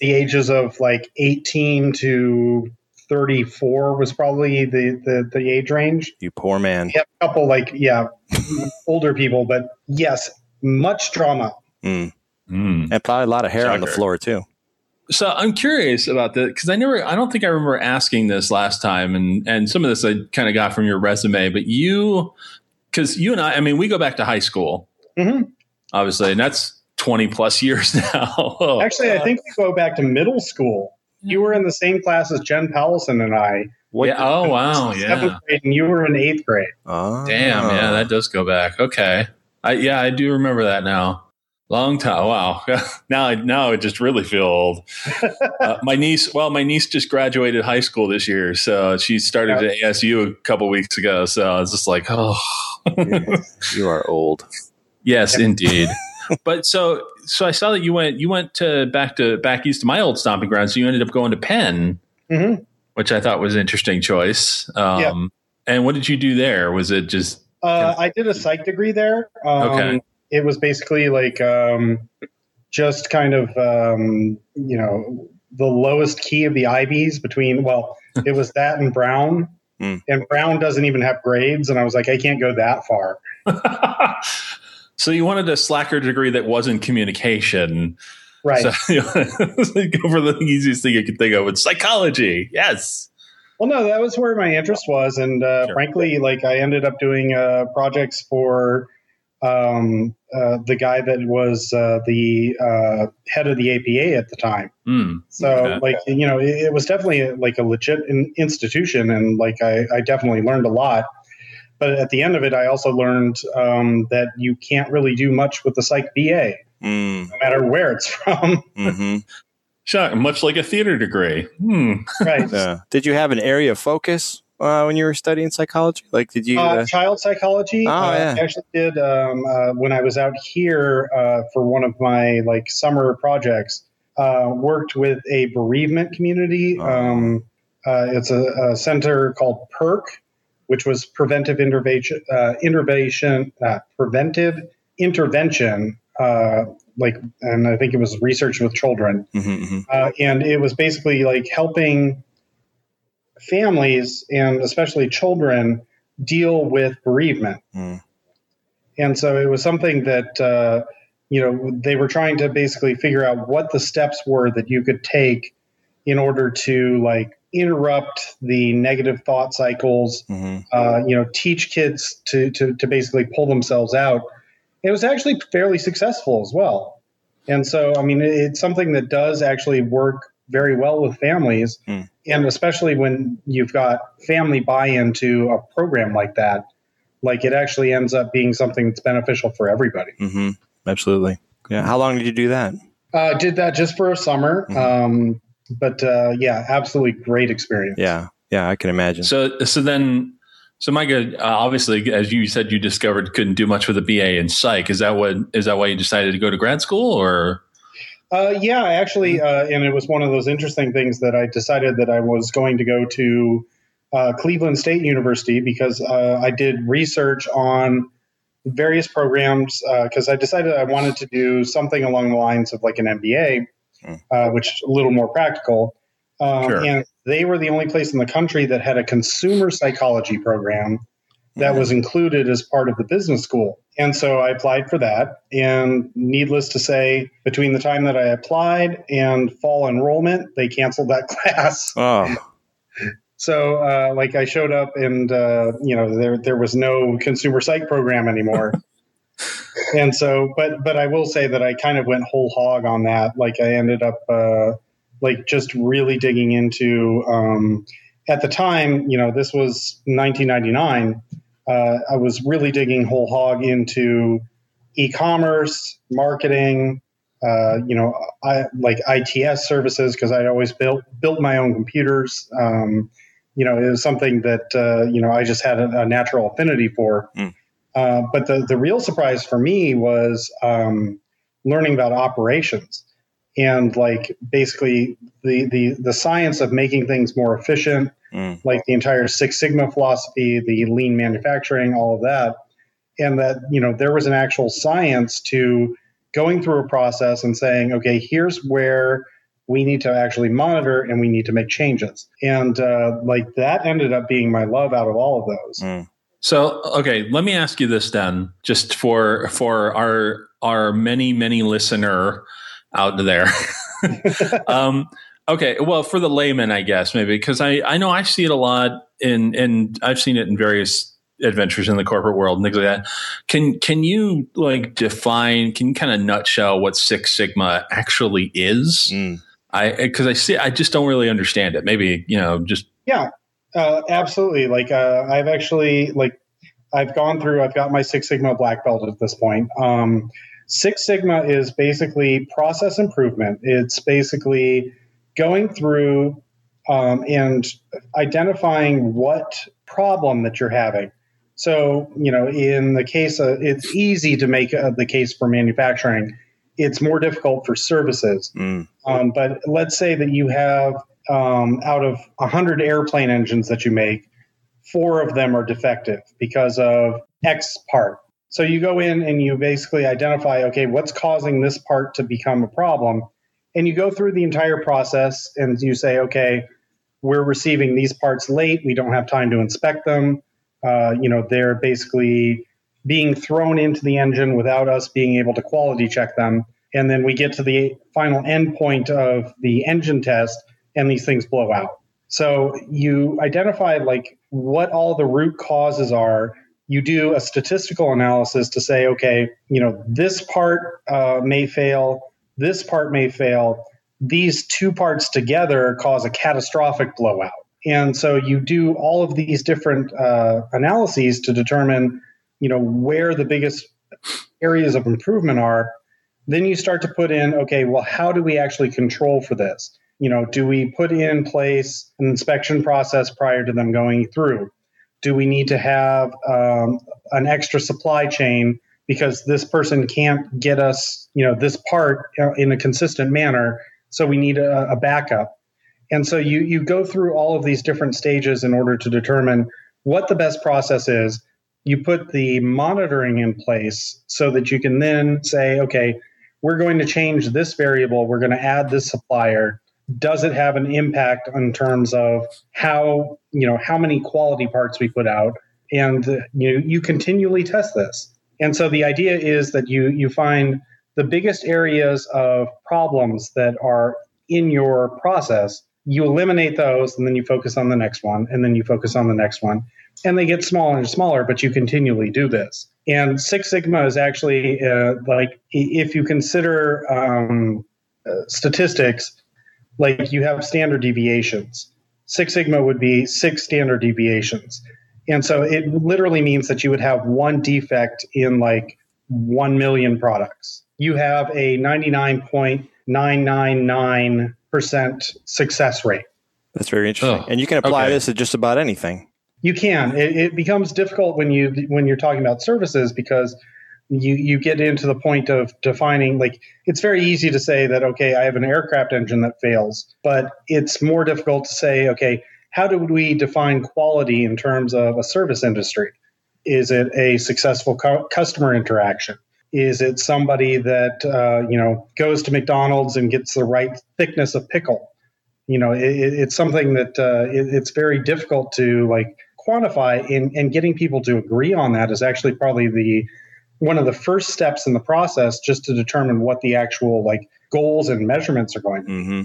the ages of like 18 to 34 was probably the, the, the age range. You poor man. We have a couple like, yeah, older people, but yes, much drama. Mm. Mm. And probably a lot of hair on the floor too. So I'm curious about that because I never, I don't think I remember asking this last time, and and some of this I kind of got from your resume, but you, because you and I, I mean, we go back to high school, Mhm. obviously, and that's 20 plus years now. Oh, Actually, I think we go back to middle school. You were in the same class as Jen Powelson and I. What? yeah, oh wow, yeah, grade, and you were in eighth grade. Oh. damn, yeah, that does go back. Okay, I yeah, I do remember that now. Long time. Wow. now, now I just really feel old. Uh, my niece, well, my niece just graduated high school this year, so she started at ASU a couple weeks ago. So it's just like, oh, you are old. yes, indeed. but so, so I saw that you went, you went to back to back east to my old stomping ground. So you ended up going to Penn, hmm which I thought was an interesting choice. Um, Yeah. And what did you do there? Was it just Uh, I did a psych degree there. Um, Okay. It was basically like um, just kind of, um, you know, the lowest key of the IBs between, well, it was that and Brown. Hmm. And Brown doesn't even have grades. And I was like, I can't go that far. so you wanted a slacker degree that wasn't communication. Right. So you know, go for the easiest thing you could think of with psychology. Yes. Well, no, that was where my interest was, and uh, Sure. frankly, like I ended up doing uh, projects for um, uh, the guy that was uh, the uh, head of the APA at the time. Mm. So, Okay. like you know, it, it was definitely like a legit in- institution, and like I, I definitely learned a lot. But at the end of it, I also learned um, that you can't really do much with the psych BA, Mm, no matter where it's from. hmm Shock, much like a theater degree. Hmm. right. Yeah. Did you have an area of focus uh, when you were studying psychology? Like, did you? Uh, Uh, child psychology. Oh, yeah. I actually did um, uh, when I was out here uh, for one of my like summer projects. Uh, worked with a bereavement community. Oh. Um, uh, it's a, a center called PERC, which was preventive intervention. Uh, intervention. Uh, preventive intervention. Uh, like, and I think it was research with children mhm, mhm. uh, and it was basically like helping families and especially children deal with bereavement. Mm. And so it was something that uh, you know they were trying to basically figure out what the steps were that you could take in order to like interrupt the negative thought cycles. Mhm. Uh, you know, teach kids to, to to basically pull themselves out. It was actually fairly successful as well. And so, I mean, it's something that does actually work very well with families, Hmm. and especially when you've got family buy-in to a program like that. Like it actually ends up being something that's beneficial for everybody. hmm Absolutely. Yeah. How long did you do that? Uh, did that just for a summer, Mhm. um, but uh, yeah, absolutely great experience. Yeah. Yeah. I can imagine. So, so then, so Micah, uh, obviously, as you said, you discovered couldn't do much with a BA in psych. Is that what? Is that why you decided to go to grad school, or? Uh, yeah, actually, uh, and it was one of those interesting things that I decided that I was going to go to uh, Cleveland State University because uh, I did research on various programs because I decided I wanted to do something along the lines of like an MBA, Hmm. uh, which is a little more practical. Um, Sure. And they were the only place in the country that had a consumer psychology program that was included as part of the business school. And so I applied for that. And needless to say, between the time that I applied and fall enrollment, they canceled that class. Oh. So, uh, like, I showed up and, uh, you know, there, there was no consumer psych program anymore. and so, but, but I will say that I kind of went whole hog on that. Like, I ended up, uh, like, just really digging into, um, at the time, you know, this was 1999. Uh, I was really digging whole hog into e-commerce, marketing, uh, you know, I like ITS services because I'd always built built my own computers. Um, you know, it was something that uh, you know I just had a, a natural affinity for. Mm. Uh, but the the real surprise for me was um, learning about operations and like basically the the the science of making things more efficient Mm. like the entire Six Sigma philosophy, the lean manufacturing, all of that. and that you know there was an actual science to going through a process and saying, okay, here's where we need to actually monitor and we need to make changes. And uh, like that ended up being my love out of all of those. Mm. So, okay, let me ask you this then, just for for our our many many listener out there. um, okay, well, for the layman, I guess maybe because I I know I see it a lot in and I've seen it in various adventures in the corporate world and things like that. Can can you like define? Can you kind of nutshell what Six Sigma actually is? Mm. I because I see I just don't really understand it. Maybe you know just yeah, uh, absolutely. Like uh, I've actually like I've gone through. I've got my Six Sigma black belt at this point. Um, Six Sigma is basically process improvement. It's basically going through um, and identifying what problem that you're having. So, you know, in the case of, it's easy to make uh, the case for manufacturing. It's more difficult for services. Mm. Um, but let's say that you have um, out of 100 airplane engines that you make, four of them are defective because of X part. So you go in and you basically identify, okay, what's causing this part to become a problem? And you go through the entire process and you say, okay, we're receiving these parts late. We don't have time to inspect them. Uh, you know, they're basically being thrown into the engine without us being able to quality check them. And then we get to the final endpoint of the engine test and these things blow out. So you identify like what all the root causes are. You do a statistical analysis to say, okay, you know, this part uh, may fail, this part may fail. These two parts together cause a catastrophic blowout. And so you do all of these different uh, analyses to determine, you know, where the biggest areas of improvement are. Then you start to put in, okay, well, how do we actually control for this? You know, do we put in place an inspection process prior to them going through? Do we need to have um, an extra supply chain because this person can't get us, you know, this part uh, in a consistent manner? So we need a, a backup. And so you you go through all of these different stages in order to determine what the best process is. You put the monitoring in place so that you can then say, okay, we're going to change this variable, we're going to add this supplier. Does it have an impact in terms of how you know how many quality parts we put out? And uh, you you continually test this. And so the idea is that you you find the biggest areas of problems that are in your process you eliminate those and then you focus on the next one and then you focus on the next one. And they get smaller and smaller but you continually do this. And six sigma is actually uh, like if you consider um, uh, statistics like you have standard deviations. Six sigma would be six standard deviations and so it literally means that you would have one defect in like 1 million products you have a 99.999 percent success rate. That's very interesting, Oh, and you can apply okay. this to just about anything. You can. It, it becomes difficult when you when you're talking about services because you you get into the point of defining like it's very easy to say that okay I have an aircraft engine that fails, but it's more difficult to say okay how do we define quality in terms of a service industry? Is it a successful cu- customer interaction? Is it somebody that uh, you know goes to McDonald's and gets the right thickness of pickle? You know, it, it's something that uh, it, it's very difficult to like quantify. And, and getting people to agree on that is actually probably the one of the first steps in the process, just to determine what the actual like goals and measurements are going to be. hmm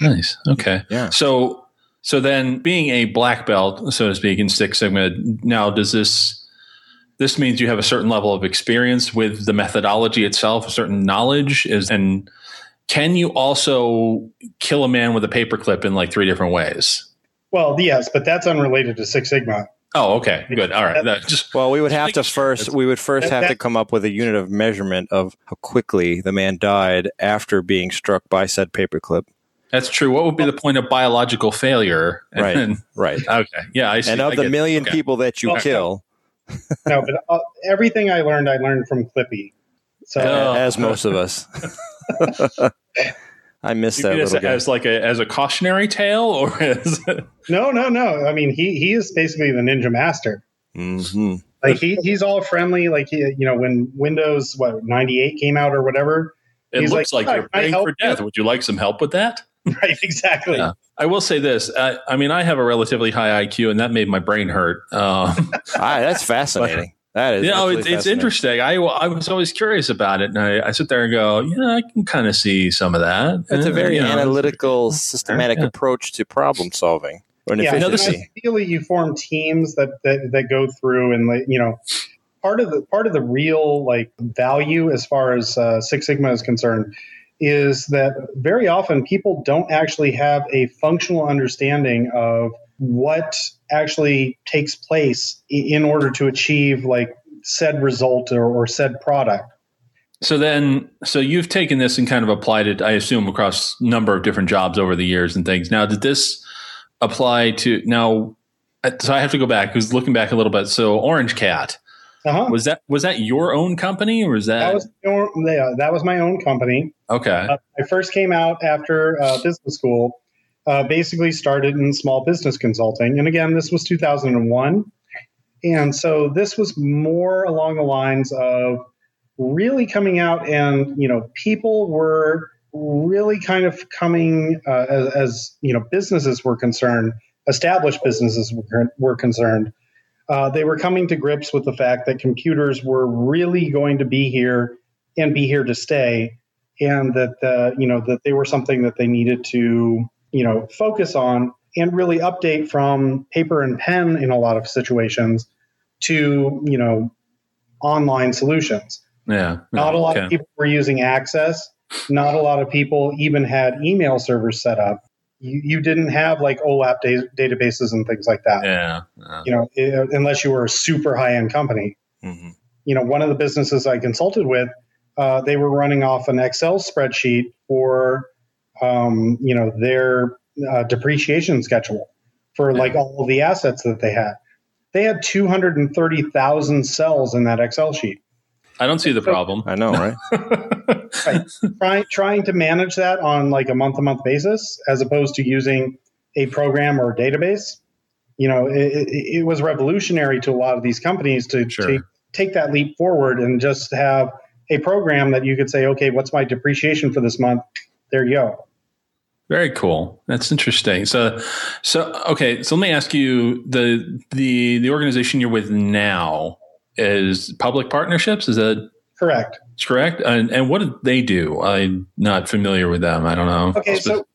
Nice. Okay. Yeah. So so then being a black belt, so to speak, in Six Sigma, now does this this means you have a certain level of experience with the methodology itself, a certain knowledge is and can you also kill a man with a paperclip in like three different ways? Well, yes, but that's unrelated to Six Sigma. Oh, okay. Good. All right. That just Well, we would have to first we would first That- have to come up with a unit of measurement of how quickly the man died after being struck by said paperclip. That's true. What would be the point of biological failure? And Right. then- Right. okay. Yeah, I see. And of I the million Okay. people that you Okay. kill, No, but uh, everything I learned, I learned from Clippy. So Oh. as most of us. I miss You that mean as, little guy. as like a as a cautionary tale or as no, no, no. I mean, he he is basically the ninja master. hmm like he, he's all friendly. Like he, you know, when Windows what ninety eight came out or whatever, it He's looks like, like, you're "Can I praying for death. Would you like some help with that? right? Exactly. Yeah. I will say this. I, I mean, I have a relatively high IQ, and that made my brain hurt. Um, Ah, that's fascinating. That is, you know, absolutely it's, it's interesting. I, I was always curious about it, and I, I sit there and go, yeah, I can kind of see some of that. It's a very you know, analytical, systematic Yeah. approach to problem solving or an yeah, No, this is- efficiency. ideally you form teams that, that that go through and like you know part of the part of the real like value as far as uh, Six Sigma is concerned is that very often people don't actually have a functional understanding of what actually takes place in order to achieve like said result or, or said product. So then, so you've taken this and kind of applied it, I assume, across a number of different jobs over the years and things. Now, did this apply to now? uh, So I have to go back because looking back a little bit. So Orange Cat Uh-huh. was that was that your own company or was that, That was yeah, that was my own company. okay? Uh, I first came out after uh, business school. Uh, basically, started in small business consulting, and again, this was 2001, and so this was more along the lines of really coming out, and you know, people were really kind of coming uh, as, as you know, businesses were concerned, established businesses were, were concerned. Uh, they were coming to grips with the fact that computers were really going to be here and be here to stay and that uh, you know that they were something that they needed to you know focus on and really update from paper and pen in a lot of situations to you know online solutions. Yeah, Not a lot okay. of people were using Access. Not a lot of people even had email servers set up. You, you didn't have like OLAP da- databases and things like that. Yeah, yeah. You know, i- unless you were a super high end company hmm you know, one of the businesses I consulted with, uh, they were running off an Excel spreadsheet for, um, you know, their uh, depreciation schedule for like all of the assets that they had. They had 230,000 cells in that Excel sheet. I don't see the problem. I know, right? Trying trying to manage that on like a month to month basis, as opposed to using a program or a database. You know, it, it, it was revolutionary to a lot of these companies to Sure. take take that leap forward and just have a program that you could say, okay, what's my depreciation for this month? There you go. Very cool. That's interesting. So, so okay. So let me ask you the the the organization you're with now is public partnerships. Is that Correct. It's correct? And, and what do they do? I'm not familiar with them. I don't know. Okay, so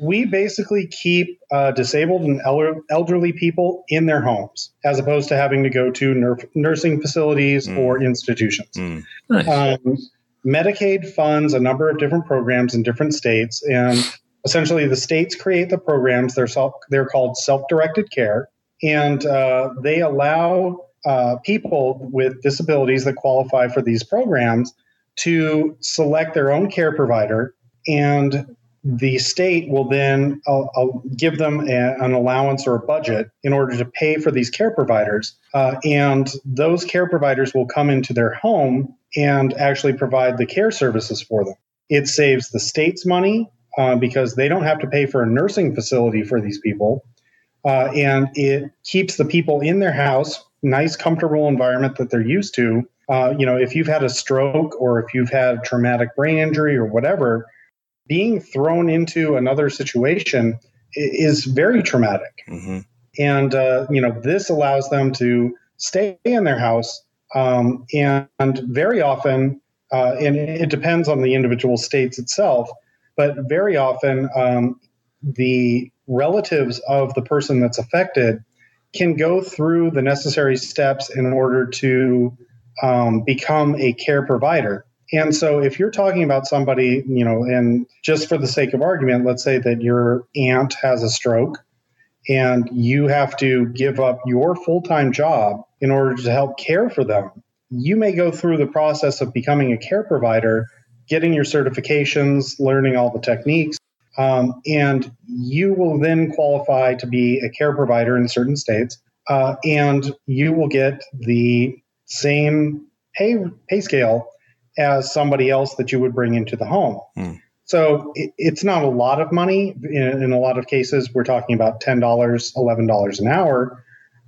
we basically keep uh, disabled and elder, elderly people in their homes as opposed to having to go to nur- nursing facilities Mm. or institutions. Mm. Nice. Um, Medicaid funds a number of different programs in different states, and essentially the states create the programs. They're self, they're called self-directed care, and uh, they allow uh, people with disabilities that qualify for these programs to select their own care provider, and the state will then uh, uh, give them a, an allowance or a budget in order to pay for these care providers. Uh, and those care providers will come into their home and actually provide the care services for them. It saves the state's money uh, because they don't have to pay for a nursing facility for these people. Uh, and it keeps the people in their house, nice, comfortable environment that they're used to. Uh, you know, if you've had a stroke or if you've had traumatic brain injury or whatever, being thrown into another situation is very traumatic. hmm And, uh, you know, this allows them to stay in their house. Um, and, and very often, uh, and it depends on the individual states itself, but very often um, the relatives of the person that's affected can go through the necessary steps in order to um, become a care provider. And so, if you're talking about somebody, you know, and just for the sake of argument, let's say that your aunt has a stroke and you have to give up your full time job in order to help care for them, you may go through the process of becoming a care provider, getting your certifications, learning all the techniques, um, and you will then qualify to be a care provider in certain states, uh, and you will get the same pay pay scale as somebody else that you would bring into the home. Hmm. So it, it's not a lot of money. In, in a lot of cases, we're talking about ten dollars, eleven dollars an hour.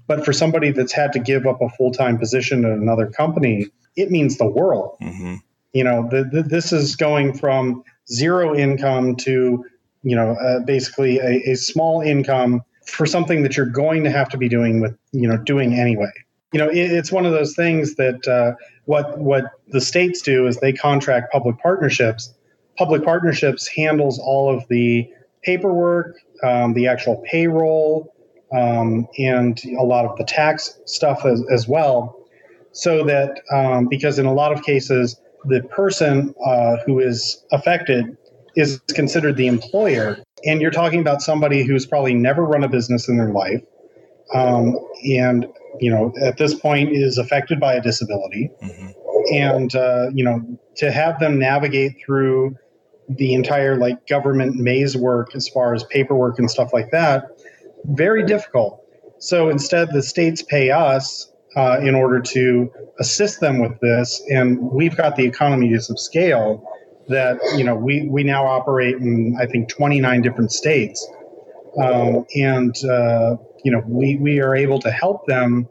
But for somebody that's had to give up a full time position at another company, it means the world. hmm You know, the, the, this is going from zero income to, you know, uh, basically a, a small income for something that you're going to have to be doing with, you know, doing anyway. You know, it, it's one of those things that uh, what what the states do is they contract public partnerships. Public partnerships handles all of the paperwork, um, the actual payroll, um, and a lot of the tax stuff as, as well. So that um, because in a lot of cases the person uh, who is affected is considered the employer, and you're talking about somebody who's probably never run a business in their life, um, and you know at this point is affected by a disability, hmm and uh, you know to have them navigate through the entire like government maze work as far as paperwork and stuff like that very difficult. So instead the states pay us uh, in order to assist them with this and we've got the economies of scale that you know we, we now operate in i think 29 different states. Um, and uh, you know we, we are able to help them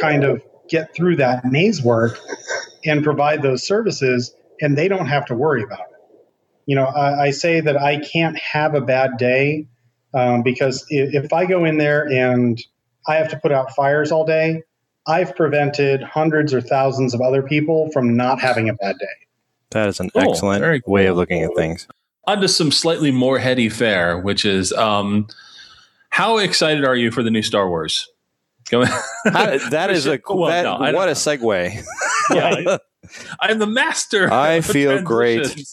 kind of get through that maze work and provide those services and they don't have to worry about it. You know i, I say that i can't have a bad day um, because if, if i go in there and i have to put out fires all day i've prevented hundreds or thousands of other people from not having a bad day That is an Cool. excellent Very way of looking at things. On to some slightly more heady fare, which is um, how excited are you for the new Star Wars? Go How- that is a Well, that, no, what a segue. yeah, I, am the master. I of feel great.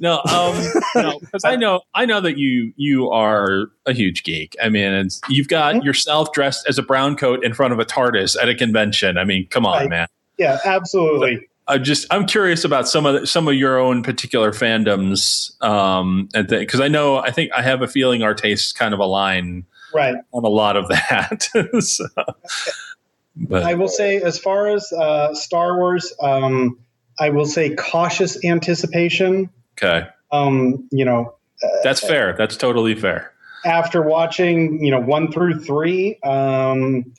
No, um, no, because I know, I know that you you are a huge geek. I mean, it's, you've Mm-hmm. got yourself dressed as a brown coat in front of a TARDIS at a convention. I mean, come on, Right. man. yeah absolutely I'm just I'm curious about some of the, some of your own particular fandoms, um, and because I know I think I have a feeling our tastes kind of align right on a lot of that. so, but I will say, as far as uh, Star Wars, um, I will say cautious anticipation. okay, Um, you know, that's fair. That's totally fair. after watching, you know, one through three, um,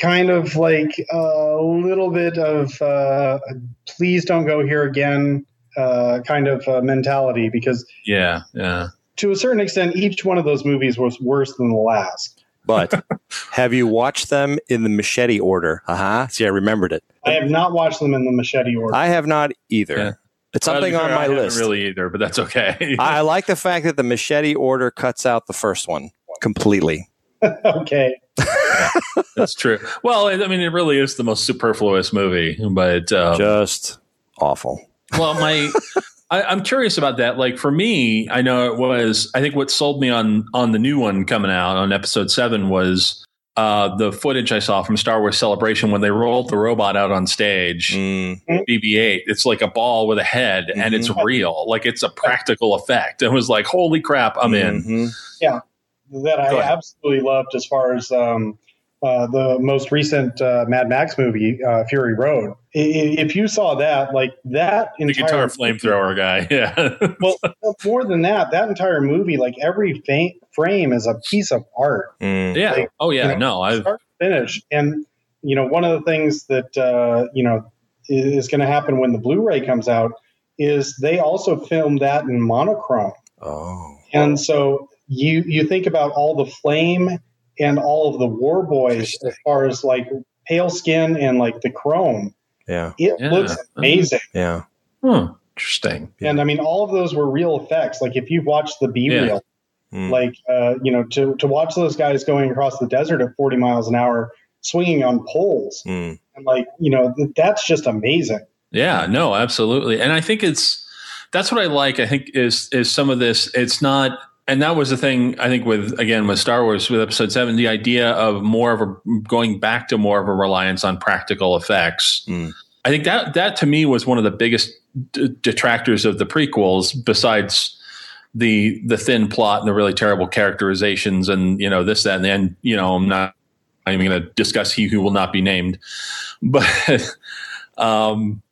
kind of like a little bit of uh, please don't go here again uh, kind of uh, mentality because Yeah, yeah. to a certain extent, each one of those movies was worse than the last. But have you watched them in the machete order? Uh huh. See, I remembered it. I have not watched them in the machete order. I have not either. Yeah. It's something Well, on my I list. Really either, but that's okay. I I like the fact that the machete order cuts out the first one completely. okay. that's true. Well, I mean, it really is the most superfluous movie, but um, Just awful. well my I, i'm curious about that like for me i know it was i think what sold me on on the new one coming out on episode seven was uh the footage i saw from star wars celebration when they rolled the robot out on stage Mm, BB-8 it's like a ball with a head and it's Mm-hmm. real like it's a practical effect it was like holy crap i'm in mhm. that I absolutely loved as far as um, uh, the most recent uh, Mad Max movie, uh, Fury Road. I- i- If you saw that, like that the entire guitar flamethrower guy yeah well, more than that, that entire movie, like every fa- frame is a piece of art, Mm. yeah Like, oh yeah you know, no i've start finish. And you know, one of the things that uh, you know is going to happen when the Blu-ray comes out is they also filmed that in monochrome. Oh. And so you you think about all the flame and all of the war boys as far as like pale skin and like the chrome. Yeah. It Yeah. looks amazing. Yeah. hmm, interesting Yeah. And I mean all of those were real effects. Like if you've watched the B Yeah. reel, Mm. like uh, you know, to to watch those guys going across the desert at 40 miles an hour swinging on poles Mm. and like, you know, th- that's just amazing. Yeah, no, absolutely. And I think it's that's what I like. I think is is some of this it's not and that was the thing I think with again with Star Wars with episode 7 the idea of more of a going back to more of a reliance on practical effects. Mm. I think that that to me was one of the biggest d- detractors of the prequels besides the the thin plot and the really terrible characterizations and you know this that and then you know I'm not I'm even going to discuss he who will not be named but um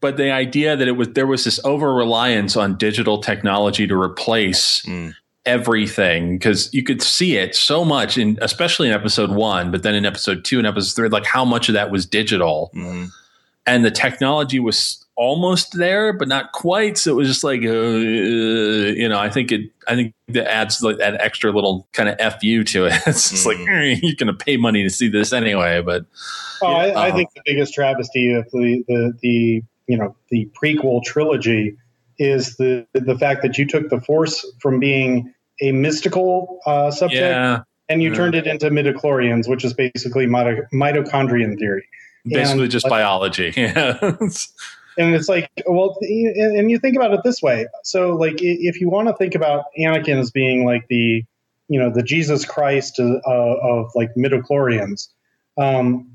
but the idea that it was there was this over reliance on digital technology to replace Mm. Everything because you could see it so much in especially in episode one, but then in episode two and episode three, like how much of that was digital. Mhm. and the technology was almost there, but not quite. So it was just like, uh, you know, I think it, I think that adds like that extra little kind of fu to it. It's just like Mm. eh, you're going to pay money to see this anyway, but Oh, I, I Uh-huh. think the biggest travesty of the, the, the you know the prequel trilogy is the the fact that you took the Force from being a mystical uh, subject yeah, and you Yeah. turned it into midichlorians, which is basically mito- mitochondrion theory. basically And- just biology. Yeah, And it's like, well, and you think about it this way. So, like, if you want to think about Anakin as being like the, you know, the Jesus Christ uh, of like midichlorians, um,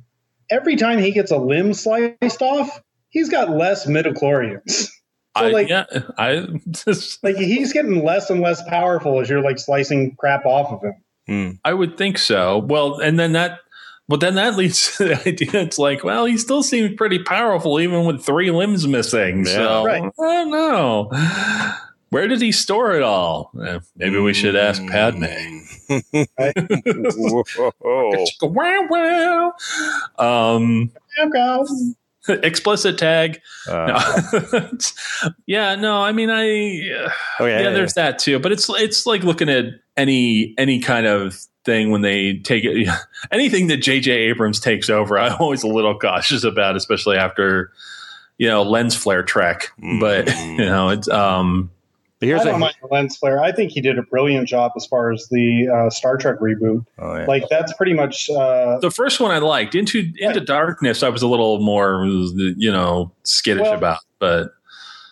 every time he gets a limb sliced off, he's got less midichlorians. So, I, like- yeah, I just, Like, he's getting less and less powerful as you're like slicing crap off of him. Hmm. I would think so. Well, and then that, well, then that leads to the idea. It's like, well, he still seems pretty powerful even with three limbs missing. Yeah. so Right. I don't know. Where did he store it all? Eh, maybe we should ask Padme. Whoa. Wow, wow. Um, explicit tag. Uh, No. yeah, no, I mean, I. oh, yeah, yeah, there's that too. But it's it's like looking at any any kind of thing when they take it. Anything that J.J. Abrams takes over, I'm always a little cautious about, especially after you know lens flare trek. But Mm. you know, it's um, But here's I don't a, mind the lens flare. I think he did a brilliant job as far as the uh, Star Trek reboot. oh, yeah. Like, that's pretty much. Uh, the first one I liked. Into Into Right. Darkness, I was a little more you know skittish Well, about, but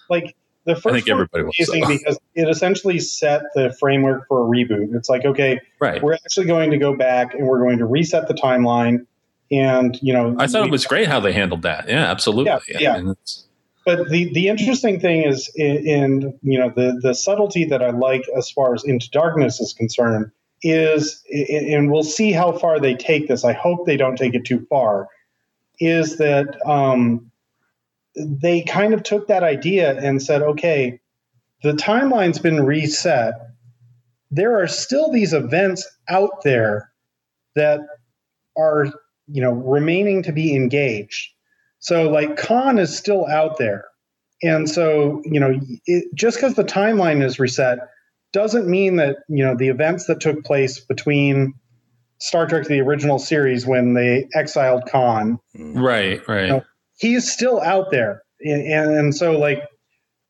like the first I think one everybody was was, amazing so. because it essentially set the framework for a reboot. It's like, okay, right. we're actually going to go back and we're going to reset the timeline. And you know, I thought we- it was great how they handled that. Yeah, absolutely. Yeah, yeah. And it's- But the the interesting thing is in, in you know the the subtlety that I like as far as Into Darkness is concerned is, and we'll see how far they take this. I hope they don't take it too far. Is that um, they kind of took that idea and said, okay, the timeline's been reset. There are still these events out there that are you know remaining to be engaged. So like Khan is still out there. And so, you know, it, just because the timeline is reset doesn't mean that, you know, the events that took place between Star Trek the original series when they exiled Khan, mm-hmm. right, right. No. he's still out there. And, and, and so like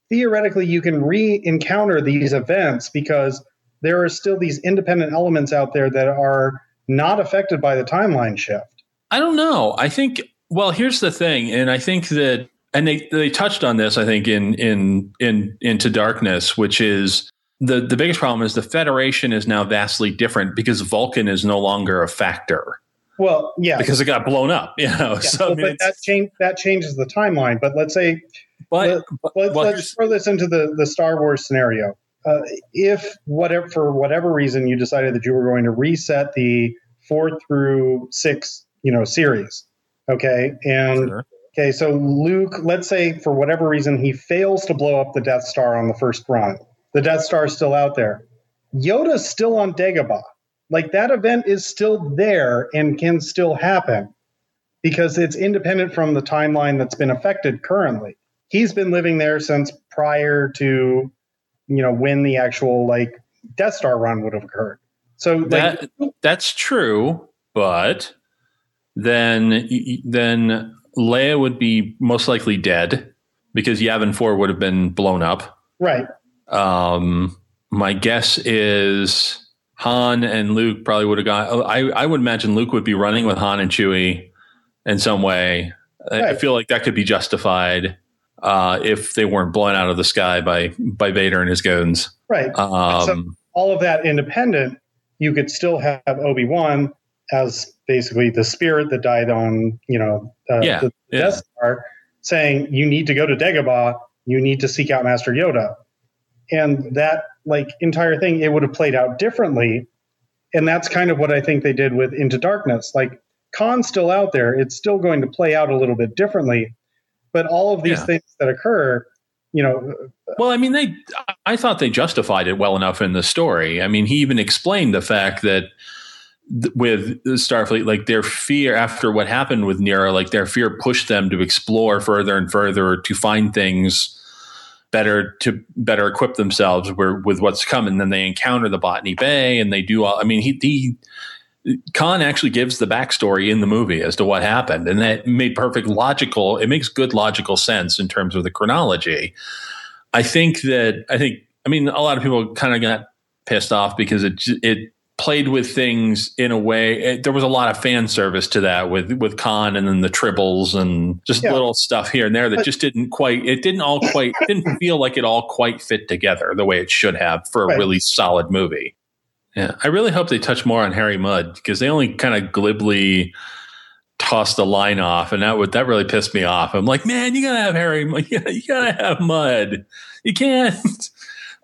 theoretically you can re-encounter these events because there are still these independent elements out there that are not affected by the timeline shift. I don't know. I think well, here's the thing, and I think that and they they touched on this, I think, in in in into darkness, which is the the biggest problem is the Federation is now vastly different because Vulcan is no longer a factor Well, yeah. because it got blown up. You know, Yeah, so I mean, but that change that changes the timeline. But let's say but, let's, well, let's throw this into the the Star Wars scenario. Uh, if whatever for whatever reason you decided that you were going to reset the four through six, you know, series, okay, and Sure. okay, so Luke, let's say for whatever reason he fails to blow up the Death Star on the first run, the Death Star is still out there. Yoda's still on Dagobah. Like that event is still there and can still happen because it's independent from the timeline that's been affected currently. He's been living there since prior to, you know, when the actual like Death Star run would have occurred. So like, that that's true, but then then Leia would be most likely dead because Yavin Four would have been blown up. right, Um, my guess is Han and Luke probably would have gone. I, I would imagine Luke would be running with Han and Chewie in some way. I- I feel like that could be justified uh, if they weren't blown out of the sky by by Vader and his goons. right. Um, All of that independent, you could still have Obi Wan as basically the spirit that died on, you know, uh, Yeah, the yeah. Death Star, saying you need to go to Dagobah, you need to seek out Master Yoda, and that like entire thing, it would have played out differently, and that's kind of what I think they did with Into Darkness. Like Khan's still out there, it's still going to play out a little bit differently, but all of these Yeah. things that occur you know, Well, I mean, they. I thought they justified it well enough in the story. I mean, he even explained the fact that th- with Starfleet, like their fear after what happened with Nero, like their fear pushed them to explore further and further to find things better to better equip themselves where, with what's coming. Then they encounter the Botany Bay, and they do all. I mean, he. he Khan actually gives the backstory in the movie as to what happened, and that made perfect logical. It makes good logical sense in terms of the chronology. I think that I think I mean a lot of people kind of got pissed off because it it played with things in a way. It, there was a lot of fan service to that with with Khan and then the tribbles and just Yeah. little stuff here and there that But- just didn't quite. It didn't all quite. Didn't feel like it all quite fit together the way it should have for a Right. really solid movie. Yeah, I really hope they touch more on Harry Mudd because they only kind of glibly tossed the line off, and that would that really pissed me off. I'm like, man, you gotta have Harry, Mudd. you gotta have Mudd. You can't.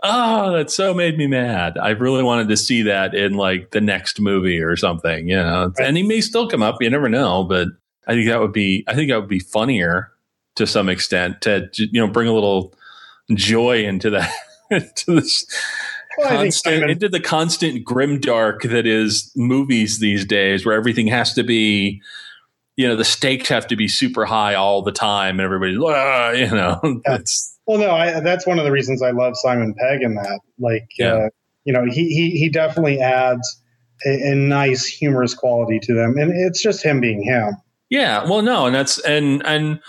Oh, that so made me mad. I really wanted to see that in like the next movie or something, you know. Right. And he may still come up. You never know, but I think that would be. I think that would be funnier to some extent to you know bring a little joy into that to this well, constant Simon- into the constant grim dark that is movies these days where everything has to be you know the stakes have to be super high all the time and everybody's "Ah," you know Yeah. it's Well, no, I, that's one of the reasons I love Simon Pegg in that. Like, Yeah. uh, you know, he, he he definitely adds a, a nice humorous quality to them, and it's just him being him. yeah well no and that's and and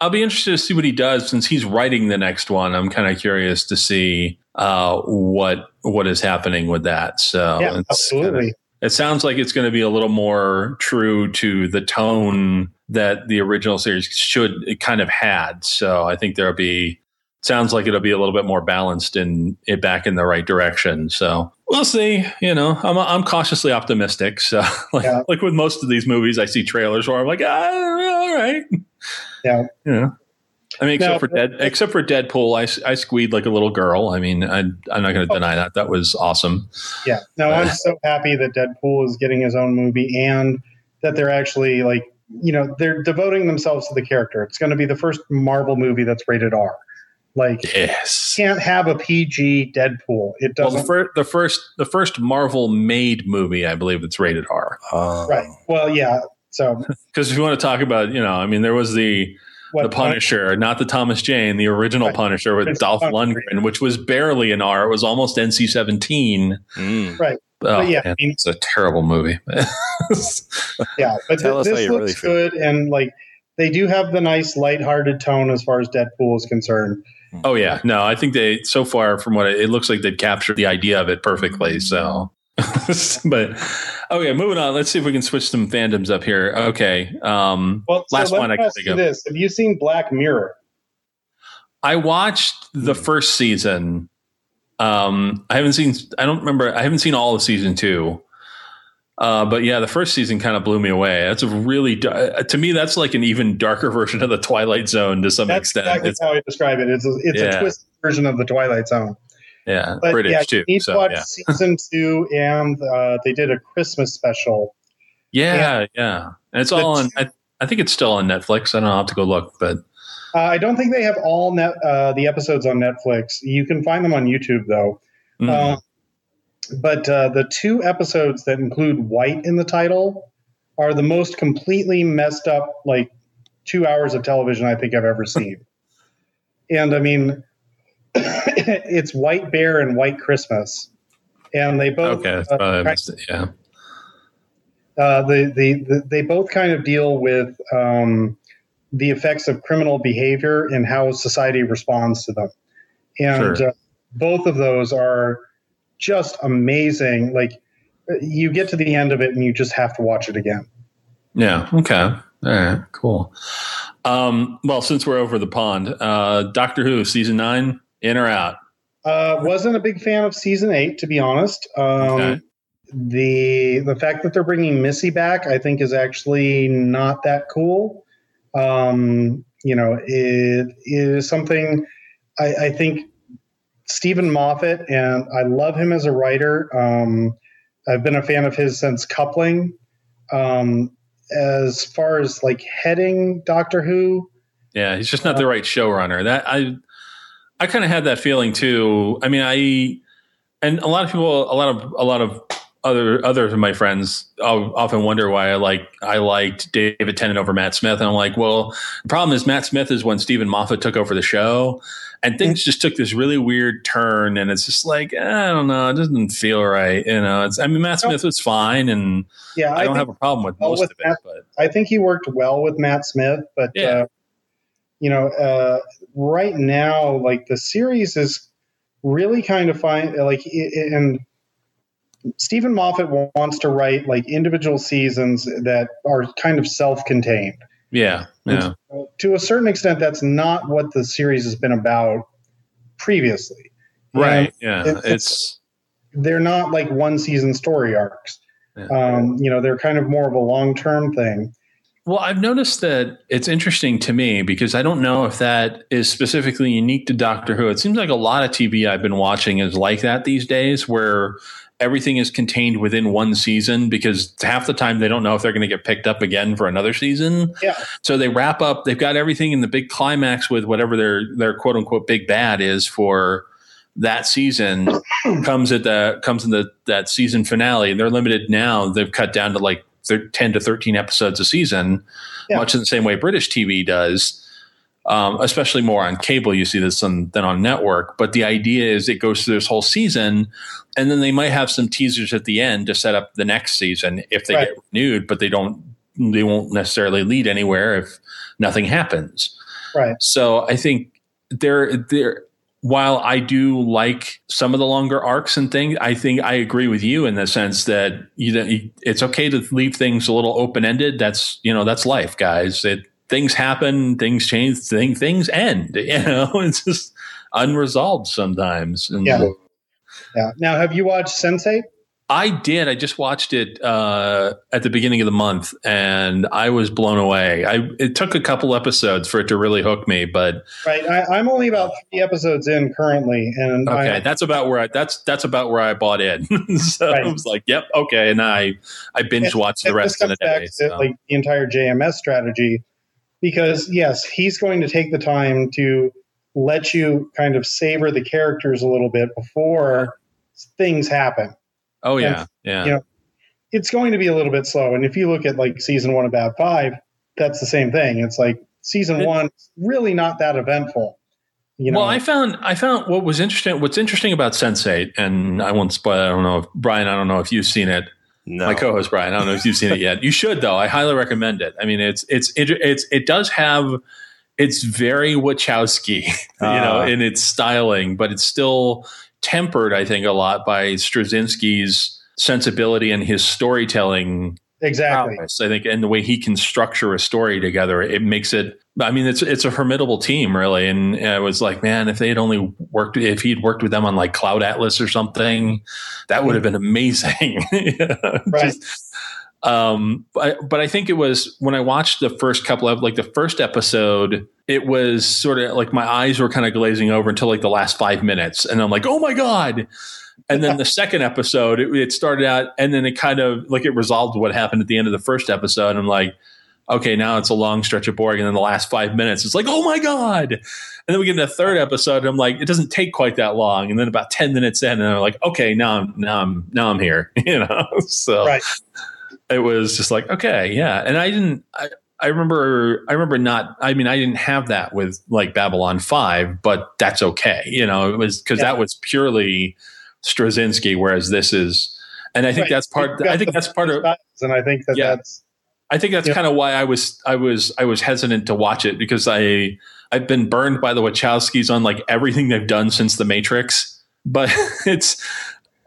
i'll be interested to see what he does since he's writing the next one i'm kind of curious to see uh what what is happening with that so yeah, it's kinda- absolutely. it sounds like it's going to be a little more true to the tone that the original series should it kind of had. So I think there'll be sounds like it'll be a little bit more balanced and it back in the right direction. So we'll see. You know, I'm I'm cautiously optimistic. So like Yeah. like with most of these movies, I see trailers where I'm like, ah, all right. Yeah. You know. I mean, except for Dead, except for Deadpool, I, I squeed like a little girl. I mean, I, I'm not going to Oh. deny that. That was awesome. Yeah. No, Uh, I'm so happy that Deadpool is getting his own movie and that they're actually like, you know, they're devoting themselves to the character. It's going to be the first Marvel movie that's rated R. Like, Yes. can't have a PG Deadpool. It Well, the, doesn't. fir- the first the first Marvel made movie, I believe, that's rated R. Oh. right. Well, yeah. So Because if you want to talk about, you know, I mean, there was the what the Punisher, not the Thomas Jane, the original Right. Punisher with It's Dolph Punisher. Lundgren, which was barely an R. It was almost NC seventeen. Mm. Right. Oh, But yeah, man, I mean- it's a terrible movie. Yeah, but Tell th- us how this you really looks feel. good, and like they do have the nice lighthearted tone as far as Deadpool is concerned. Oh yeah, no, I think they so far from what it, it looks like they've captured the idea of it perfectly. So, but okay, moving on. Let's see if we can switch some fandoms up here. Okay, um, Well, Last let one I can think of. this: Have you seen Black Mirror? I watched the Hmm. first season. Um, I haven't seen. I don't remember. I haven't seen all of season two. Uh, but yeah, the first season kind of blew me away. That's a really uh, to me. That's like an even darker version of the Twilight Zone to some That's extent. exactly It's, how I describe it. It's a, it's Yeah. a twisted version of the Twilight Zone. yeah, But British yeah, too. need So watch yeah, season two, and uh, they did a Christmas special. yeah, yeah. And it's all on. I, I think it's still on Netflix. I don't know. I'll have to go look, but Uh, I don't think they have all net, uh, the episodes on Netflix. You can find them on YouTube though. mm, Uh, but uh, the two episodes that include white in the title are the most completely messed up, like two hours of television I think I've ever seen. and I mean, it's White Bear and White Christmas, and they both okay, uh, I kind- missed it, yeah. uh, the, the, the they both kind of deal with um, the effects of criminal behavior and how society responds to them. And Sure. uh, both of those are just amazing. Like you get to the end of it and you just have to watch it again. Yeah. Okay. All right. Cool. Um, well, since we're over the pond, uh, Doctor Who season nine, in or out? Uh, wasn't a big fan of season eight, to be honest. Um, Okay. The the fact that they're bringing Missy back, I think, is actually not that cool. Um, you know, it, it is something I, I think Steven Moffat, and I love him as a writer. Um, I've been a fan of his since Coupling. Um, as far as like heading Doctor Who, Yeah, he's just not the right showrunner. That I, I kind of had that feeling too. I mean, I and a lot of people, a lot of a lot of other others of my friends often wonder why I like I liked David Tennant over Matt Smith, and I'm like, well, the problem is Matt Smith is when Steven Moffat took over the show, and things just took this really weird turn, and it's just like I don't know, it doesn't feel right, you know. It's I mean Matt Smith was fine, and yeah, I, I don't have a problem with most with of it, Matt, but I think he worked well with Matt Smith, but yeah. Uh, you know, uh, right now, like the series is really kind of fine, like and Steven Moffat wants to write like individual seasons that are kind of self-contained. Yeah, yeah. to a certain extent, that's not what the series has been about previously. Right. Yeah. It's, it's, they're not like one season story arcs. Yeah. Um, you know, they're kind of more of a long term thing. Well, I've noticed that it's interesting to me because I don't know if that is specifically unique to Doctor Who. It seems like a lot of TV I've been watching is like that these days, where everything is contained within one season because half the time they don't know if they're going to get picked up again for another season. Yeah. So they wrap up. They've got everything in the big climax with whatever their their quote unquote big bad is for that season comes at the comes in the that season finale. And they're limited now. They've cut down to like 10 to 13 episodes a season, yeah. much in the same way British TV does. Um, especially more on cable, you see this on, than on network. But the idea is it goes through this whole season, and then they might have some teasers at the end to set up the next season if they right. get renewed, but they don't. They won't necessarily lead anywhere if nothing happens. Right. So I think there, there. While I do like some of the longer arcs and things, I think I agree with you in the sense that you, it's okay to leave things a little open ended. That's you know that's life, guys. It things happen, things change, thing, things end. You know, it's just unresolved sometimes. And yeah. Yeah. Now, have you watched Sense8? I did. I just watched it uh, at the beginning of the month, and I was blown away. I it took a couple episodes for it to really hook me, but right. I, am only about three episodes in currently, and okay, I, that's about where I that's that's about where I bought in. so right. I was like, "Yep, okay," and I I binge watched the rest of the day. So. Like the entire JMS strategy, because yes, he's going to take the time to let you kind of savor the characters a little bit before things happen. Oh yeah, and, yeah. You know, it's going to be a little bit slow. And if you look at like season one of Bab 5, that's the same thing. It's like season it, one really not that eventful. You know? Well, I found I found what was interesting. What's interesting about Sense8, and I won't spoil. I don't know if Brian. I don't know if you've seen it. No. My co-host Brian. I don't know if you've seen it yet. You should though. I highly recommend it. I mean, it's it's it, it's it does have it's very Wachowski, you uh. know, ah. in its styling, but it's still tempered, I think, a lot by Straczynski's sensibility and his storytelling exactly. prowess, i think and the way he can structure a story together it makes it i mean it's it's a formidable team really. And it was like man if they had only worked if he'd worked with them on like cloud atlas or something that would have been amazing. Right. Just, um but, but i think it was when i watched the first couple of like the first episode it was sort of like my eyes were kind of glazing over until like the last five minutes. And i'm like oh my god and then the second episode, it, it, started out, and then it kind of like it resolved what happened at the end of the first episode. I'm like, okay, now it's a long stretch of boring. And then the last five minutes, it's like, oh my god! And then we get to the third episode, and I'm like, it doesn't take quite that long. And then about ten minutes in, and I'm like, okay, now I'm now I'm now I'm here, you know. So right. it was just like, okay, yeah. And I didn't. I, I remember I remember not I mean I didn't have that with like Babylon 5 but that's okay you know it was cuz yeah. that was purely Straczynski, whereas this is, and I think right. that's part. I think that's part of, and I think that yeah, that's. I think that's yeah. kind of why I was I was I was hesitant to watch it because I I've been burned by the Wachowskis on like everything they've done since The Matrix, but it's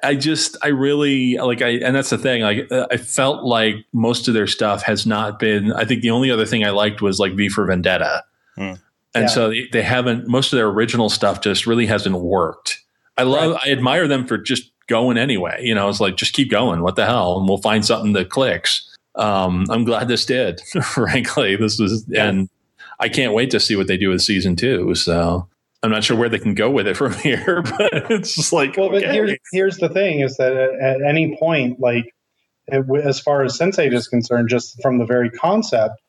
I just I really like I and that's the thing like uh, I felt like most of their stuff has not been I think the only other thing I liked was like V for Vendetta. Hmm. And yeah. so they, they haven't most of their original stuff just really hasn't worked. I love, right. I admire them for just going anyway. You know, it's like, just keep going. What the hell? And we'll find something that clicks. Um, I'm glad this did, frankly. This was, yeah. and I can't wait to see what they do with season two. So I'm not sure where they can go with it from here, but it's just like, well, okay. but here's, here's the thing is that at, at any point, like, as far as Sense8 is concerned, just from the very concept,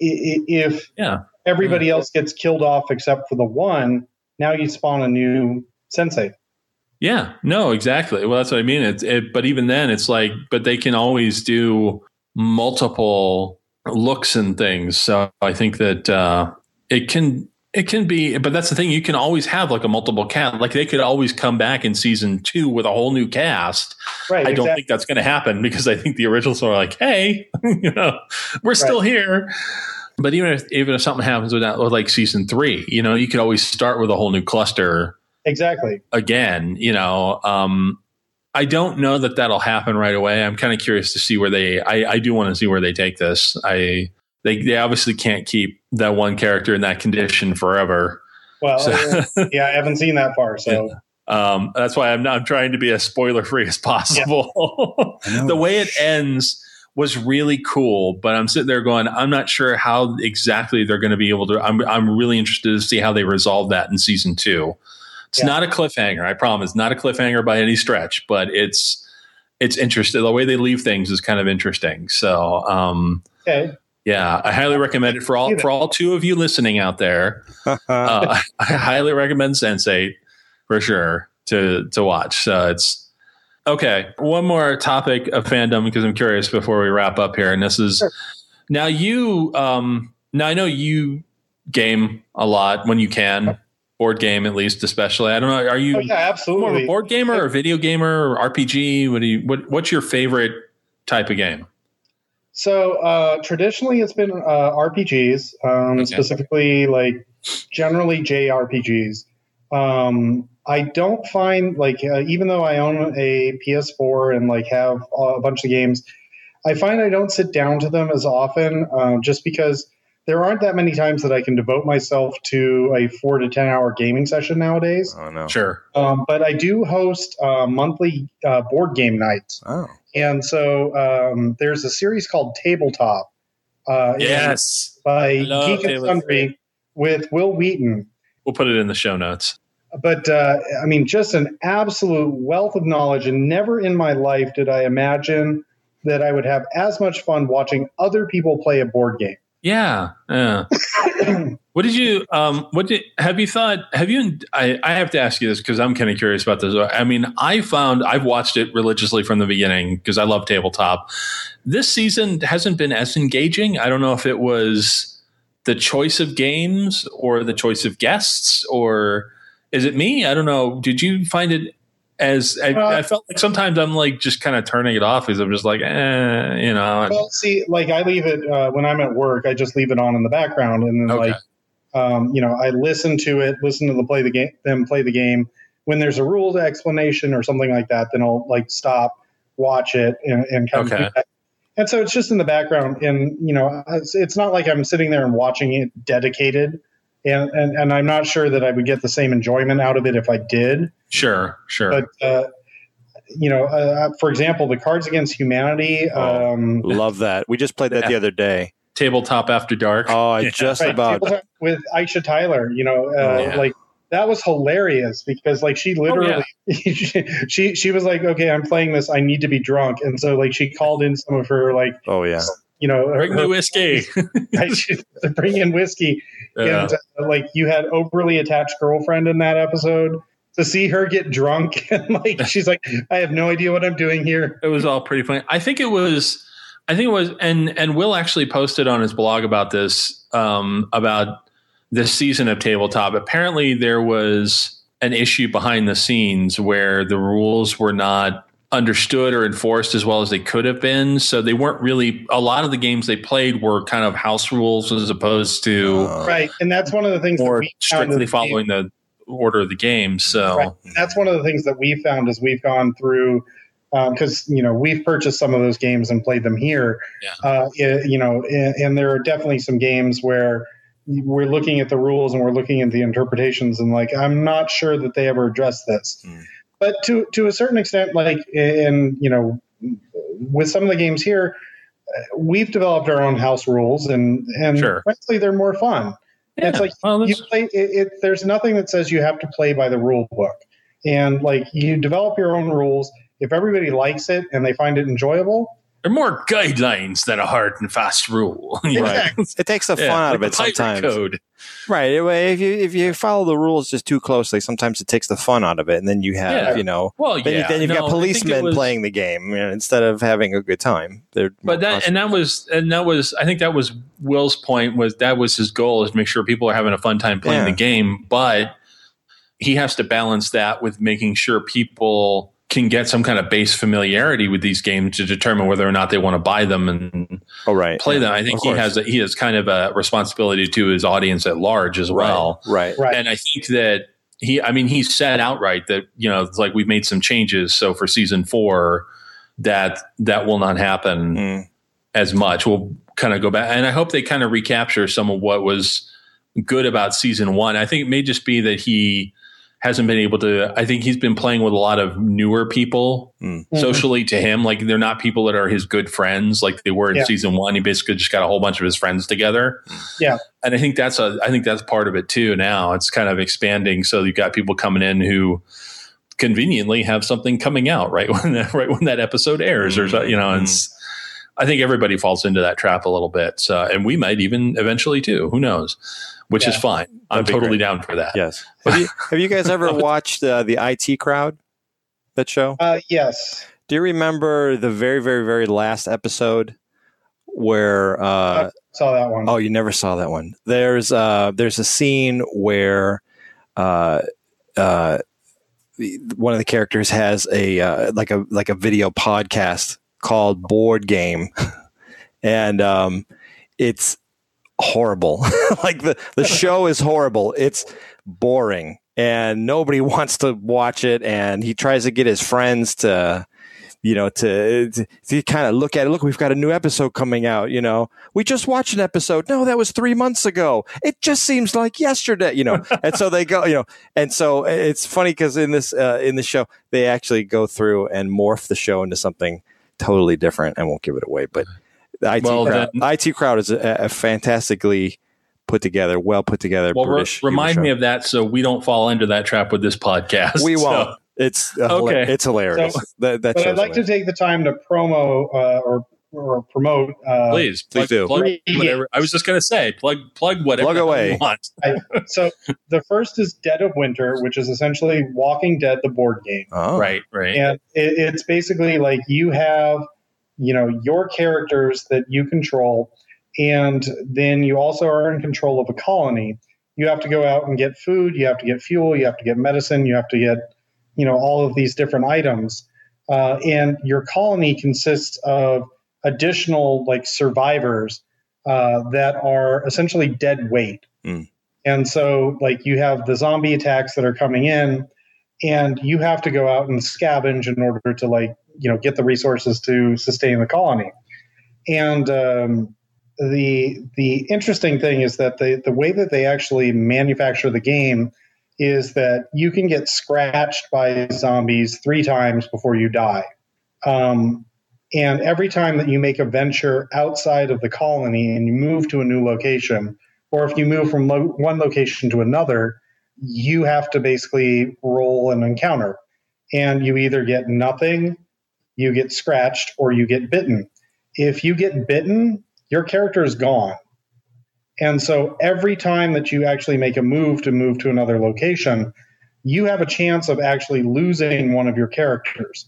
if yeah. everybody else gets killed off except for the one, now you spawn a new sensate. Yeah, no, exactly. Well, that's what I mean. It's it, but even then, it's like, but they can always do multiple looks and things. So I think that uh, it can it can be, but that's the thing. You can always have like a multiple cast. Like they could always come back in season two with a whole new cast. Right. I don't think that's going to happen because I think the originals are like, hey, you know, we're still here. But even if even if something happens with that, with like season three, you know, you could always start with a whole new cluster exactly. again. You know, um, I don't know that that'll happen right away. I'm kind of curious to see where they. I, I do want to see where they take this. I they they obviously can't keep that one character in that condition forever. Well, So- yeah, I haven't seen that far, so Um, that's why I'm not I'm trying to be as spoiler free as possible. Know. the way it ends was really cool, but I'm sitting there going, I'm not sure how exactly they're going to be able to. I'm I'm really interested to see how they resolve that in season two. It's Yeah. not a cliffhanger, I promise. Not a cliffhanger by any stretch, but it's it's interesting. The way they leave things is kind of interesting. So, um, okay. yeah, I highly recommend it for all for all two of you listening out there uh, I highly recommend Sense8 for sure to to watch. So it's okay. One more topic of fandom because I'm curious before we wrap up here, and this is Sure. now you. Um, now I know you game a lot when you can, board game at least, especially. I don't know. Are you Oh, yeah, more of a board gamer or video gamer or RPG? What do you? What, what's your favorite type of game? So uh, traditionally, it's been uh, RPGs, um, Okay. specifically like generally JRPGs. Um, I don't find like uh, even though I own a PS4 and like have a bunch of games, I find I don't sit down to them as often, uh, just because there aren't that many times that I can devote myself to a four to ten hour gaming session nowadays. oh no. Sure. Um, but I do host uh, monthly uh, board game nights. Oh. And so um, there's a series called Tabletop. Uh, Yes. By Geek and Tabletop. Sundry with Wil Wheaton. We'll put it in the show notes. But uh, I mean, just an absolute wealth of knowledge. And never in my life did I imagine that I would have as much fun watching other people play a board game. Yeah. Yeah. what did you um what did have you thought have you I, I have to ask you this because I'm kind of curious about this. I mean, I found I've watched it religiously from the beginning because I love tabletop. This season hasn't been as engaging. I don't know if it was the choice of games or the choice of guests or is it me? I don't know. Did you find it as I, Uh, I felt like sometimes I'm like just kind of turning it off because I'm just like, eh, you know. Well, see, like I leave it uh, when I'm at work. I just leave it on in the background, and then Okay. like, um, you know, I listen to it, listen to the play the game, them play the game. When there's a rule explanation or something like that, then I'll like stop, watch it, and, and kind Okay. of. And so it's just in the background, and you know, it's, it's not like I'm sitting there and watching it dedicated, and, and and I'm not sure that I would get the same enjoyment out of it if I did. Sure, sure. But uh, you know, uh, for example, the Cards Against Humanity. Oh. Um, Love that. We just played that the other day. Tabletop after dark. Oh, I just right, about. with Aisha Tyler. You know, uh, Oh, yeah. like that was hilarious because like she literally she, she she was like, okay, I'm playing this. I need to be drunk, and so like she called in some of her like Oh yeah. You know her, Bring me her- whiskey. to bring in whiskey, Yeah. and uh, like you had overly attached girlfriend in that episode. To see her get drunk and like she's like, I have no idea what I'm doing here. it was all pretty funny. I think it was. I think it was, and and Wil actually posted on his blog about this um, about this season of tabletop. Apparently, there was an issue behind the scenes where the rules were not understood or enforced as well as they could have been. So they weren't really. A lot of the games they played were kind of house rules as opposed to Uh, Right, and that's one of the things that more we found strictly is- following the order of the game. So Right. That's one of the things that we found as we've gone through because you know we've purchased some of those games and played them here. Yeah. Uh, i- you know, and, and there are definitely some games where we're looking at the rules and we're looking at the interpretations and like I'm not sure that they ever addressed this. Hmm. But to to a certain extent, like in you know, with some of the games here, uh, we've developed our own house rules and and Sure. frankly they're more fun. It's like well, you play it, it there's nothing that says you have to play by the rule book and like you develop your own rules if everybody likes it and they find it enjoyable They're more guidelines than a hard and fast rule. Right. It takes the fun Yeah, out like of it sometimes. Code. Right. If you if you follow the rules just too closely, sometimes it takes the fun out of it, and then you have Yeah. you know Well, then, yeah. you, then you've no, got I think it policemen was- playing the game you know, instead of having a good time. They're But that and that was and that was I think that was Wil's point was that was his goal is to make sure people are having a fun time playing Yeah. the game, but he has to balance that with making sure people can get some kind of base familiarity with these games to determine whether or not they want to buy them and oh right play them. I think he has a, he has kind of a responsibility to his audience at large as well. Right. Right. And I think that he, I mean, he said outright that you know, it's like we've made some changes. So for season four, that that will not happen Mm. as much. We'll kind of go back, and I hope they kind of recapture some of what was good about season one. I think it may just be that he hasn't been able to. I think he's been playing with a lot of newer people Mm. socially to him. Like they're not people that are his good friends, like they were in Yeah. season one. He basically just got a whole bunch of his friends together. Yeah. and I think that's a. I think that's part of it too. Now it's kind of expanding, so you've got people coming in who conveniently have something coming out right when that right when that episode airs, or hmm. you know. And hmm. it's, I think everybody falls into that trap a little bit, so, and we might even eventually too. Who knows? Which is fine. I'm That'd be totally great. down for that. Yes. Have you, have you guys ever watched uh, the IT Crowd? That show. Uh, yes. Do you remember the very, very, very last episode where? Uh, Saw that one. oh, you never saw that one. There's uh, there's a scene where uh, uh, the- one of the characters has a uh, like a like a video podcast called Board Game, and um, it's horrible. like the the show is horrible. It's boring, and nobody wants to watch it. And he tries to get his friends to. You know, to, to, to kind of look at it. Look, we've got a new episode coming out. You know, we just watched an episode. No, that was three months ago. It just seems like yesterday. You know, and so they go. You know, and so it's funny because in this uh, in the show they actually go through and morph the show into something totally different. I won't give it away, but the IT Well, crowd, then- IT crowd is a, a fantastically put together, well put together Well, British. humor remind show. me of that so we don't fall into that trap with this podcast. We So- won't. It's uh, hila- Okay. It's hilarious. So- that that But I'd like to take the time to promo uh, or or promote. Uh, please, Please plug, do. plug whatever. I was just going to say, plug, plug whatever Plug away. you want. So the first is Dead of Winter, which is essentially Walking Dead, the board game. Oh, Right, right. and it, it's basically like you have you know your characters that you control and then you also are in control of a colony you have to go out and get food you have to get fuel you have to get medicine you have to get you know all of these different items uh, and your colony consists of additional like survivors uh, that are essentially dead weight. Mm. and so like you have the zombie attacks that are coming in and you have to go out and scavenge in order to like you know get the resources to sustain the colony. And um, the the interesting thing is that the the way that they actually manufacture the game is that you can get scratched by zombies three times before you die. Um, and every time that you make a venture outside of the colony and you move to a new location or if you move from lo- one location to another you have to basically roll an encounter. And you either get nothing you get scratched or you get bitten. If you get bitten your character is gone. And so every time that you actually make a move to move to another location you have a chance of actually losing one of your characters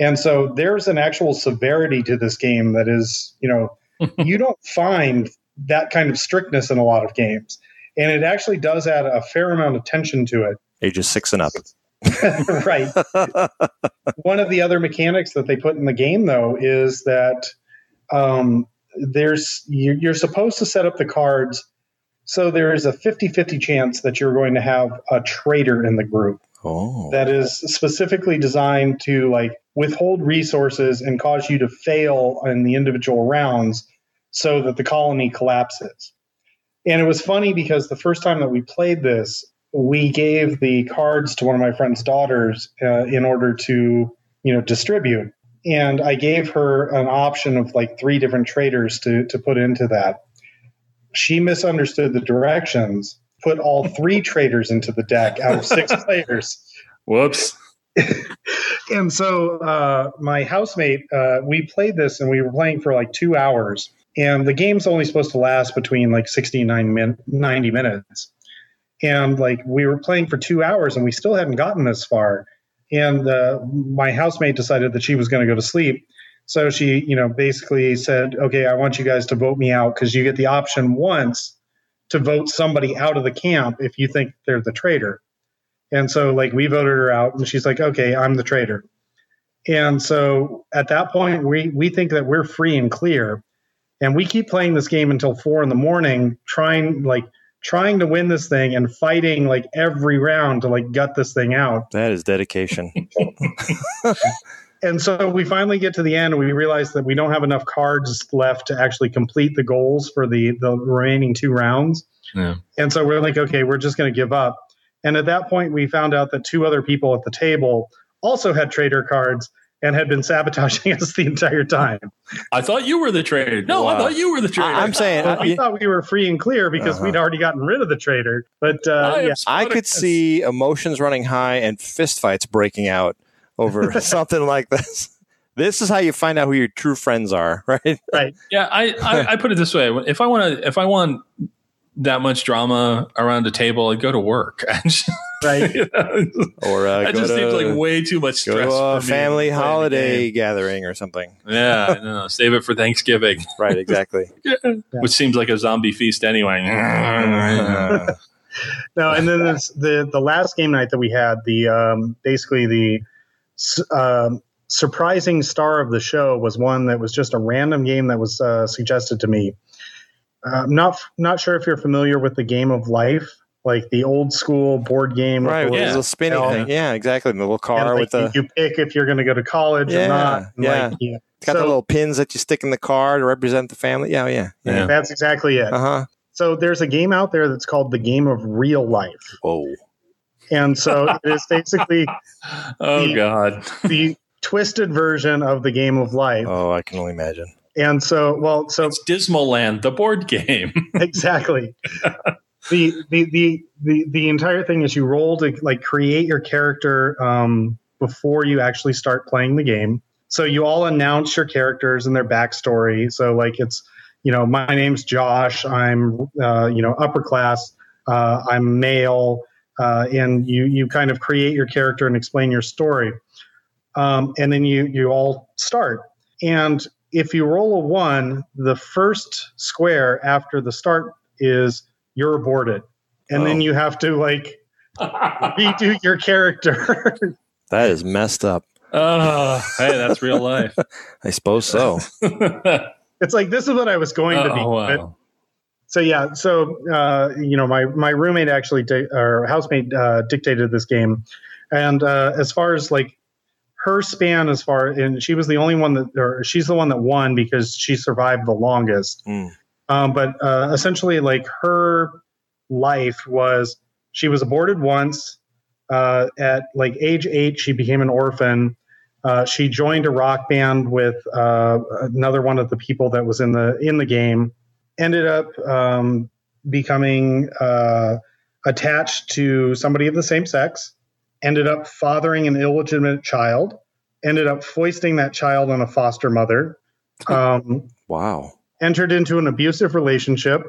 and so there's an actual severity to this game that is you know you don't find that kind of strictness in a lot of games. And it actually does add a fair amount of tension to it. Ages six and up. right. One of the other mechanics that they put in the game though is that um, there's you're, you're supposed to set up the cards so there is a 50-50 chance that you're going to have a traitor in the group oh, that is specifically designed to like withhold resources and cause you to fail in the individual rounds so that the colony collapses. And it was funny because the first time that we played this we gave the cards to one of my friend's daughters uh, in order to you know distribute. And i gave her an option of like three different traitors to to put into that. She misunderstood the directions put all three traitors into the deck out of six players. Whoops. and so uh, my housemate, uh, we played this and we were playing for like two hours. And the game's only supposed to last between like 60 and min- 90 minutes. And like we were playing for two hours and we still hadn't gotten this far. And uh, my housemate decided that she was going to go to sleep. So she, you know, basically said, okay, I want you guys to vote me out because you get the option once to vote somebody out of the camp if you think they're the traitor. And so, like, we voted her out, and she's like, okay, I'm the traitor. And so at that point, we, we think that we're free and clear. And we keep playing this game until four in the morning, trying, like, trying to win this thing and fighting like every round to like gut this thing out. That is dedication. and so we finally get to the end and we realize that we don't have enough cards left to actually complete the goals for the the remaining two rounds. Yeah. And so we're like, okay, we're just going to give up. And at that point, we found out that two other people at the table also had traitor cards and had been sabotaging us the entire time. I thought you were the traitor. No, I thought you were the traitor. I- I'm saying Well, I, we thought we were free and clear because Uh-huh. we'd already gotten rid of the traitor. But uh, I yeah, I could Spartacus. see emotions running high and fistfights breaking out over something like this. This is how you find out who your true friends are, right? right? Yeah, I, I, I put it this way: if I want to, if I want that much drama around a table, I go to work. right. You know, Or uh, that go just to, seems like way too much go stress. to a for family playing holiday gathering or something. Yeah, I know. Save it for Thanksgiving, Right, exactly. which seems like a zombie feast anyway. No, and then this, the the last game night that we had, the um, basically the um, surprising star of the show was one that was just a random game that was uh, suggested to me. Uh, I'm not not sure if you're familiar with the game of life, like the old school board game. right, with Yeah. the little spinning Yeah. thing. Yeah, exactly. The little and, car like, with the you, you pick if you're going to go to college Yeah, or not. and, yeah. like, yeah. it's got the little pins that you stick in the car to represent the family. Yeah, yeah, Yeah. yeah. That's exactly it. Uh huh. So there's a game out there that's called the game of real life, Whoa. and so it is basically Oh The- God! the twisted version of the game of life. Oh, I can only imagine. And so, well, so It's Dismaland, the board game. exactly. the, the the the the entire thing is you roll to like create your character um, before you actually start playing the game. So you all announce your characters and their backstory. So like it's you know my name's Josh. I'm uh, you know upper class. Uh, I'm male, uh, and you you kind of create your character and explain your story. Um, and then you you all start. And if you roll a one, the first square after the start is you're aborted. And then Oh. you have to like redo your character. That is messed up. oh, hey, that's real life. I suppose so. it's like this is what I was going to be. oh But- wow! so yeah, so uh, you know, my my roommate actually di- or housemate uh, dictated this game, and uh, as far as like her span, as far and she was the only one that, or she's the one that won because she survived the longest. Mm. Um, but uh, essentially, like her life was she was aborted once. Uh, at like age eight, she became an orphan. Uh, she joined a rock band with uh, another one of the people that was in the in the game. Ended up um, becoming uh, attached to somebody of the same sex. Ended up fathering an illegitimate child. Ended up foisting that child on a foster mother. Um, Wow. entered into an abusive relationship.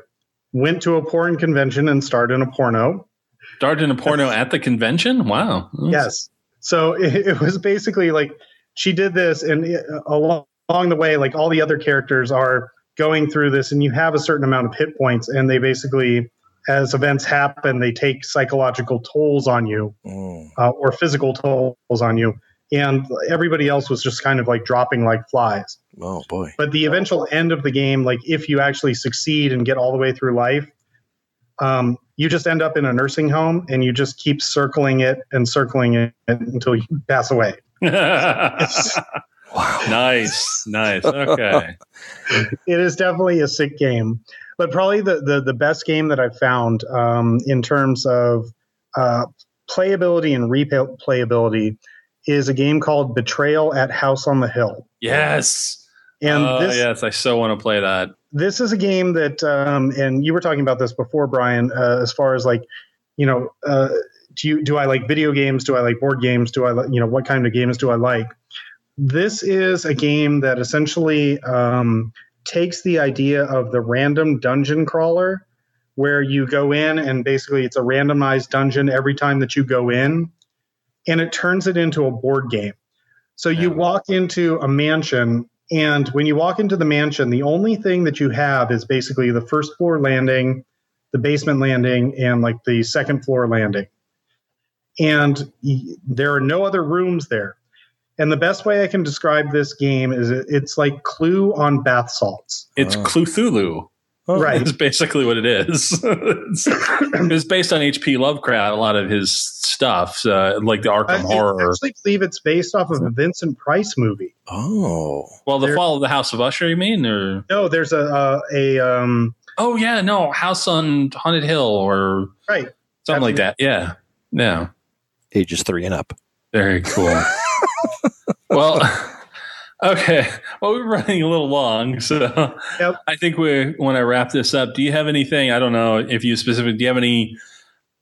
Went to a porn convention and starred in a porno. Started in a porno at the convention. Wow. Yes. So it, it was basically like she did this, and it, along, along the way, like all the other characters are going through this, and you have a certain amount of hit points, and they basically, as events happen, they take psychological tolls on you Mm. uh, or physical tolls on you, and everybody else was just kind of like dropping like flies. Oh boy. But the eventual end of the game, like if you actually succeed and get all the way through life, um, you just end up in a nursing home and you just keep circling it and circling it until you pass away. Wow. nice, nice. Okay. It is definitely a sick game, but probably the the, the best game that I've found um, in terms of uh, playability and replayability is a game called Betrayal at House on the Hill. Yes. And oh, this yes, I so want to play that. this is a game that um, and you were talking about this before brian uh, as far as like you know uh, do you do I like video games? Do I like board games? Do I li- you know what kind of games do I like? This is a game that essentially um, takes the idea of the random dungeon crawler, where you go in and basically it's a randomized dungeon every time that you go in, and it turns it into a board game. So you walk into a mansion, and when you walk into the mansion, the only thing that you have is basically the first floor landing, the basement landing, and like the second floor landing. And there are no other rooms there. And the best way I can describe this game is it's like Clue on bath salts. It's Oh. Cthulhu. Right. It's basically what it is. it's, it's based on H.P. Lovecraft, a lot of his stuff, uh, like the Arkham I, I Horror. actually believe it's based off of a Vincent Price movie. Oh, Well, the there- Fall of the House of Usher, you mean? Or No, there's a a, a um, oh yeah, no, House on Haunted Hill or right. something like that. Yeah, yeah, ages three and up. very cool. well, okay. Well, we're running a little long, so Yep. I think we want to wrap this up. Do you have anything? I don't know if you specifically. Do you have any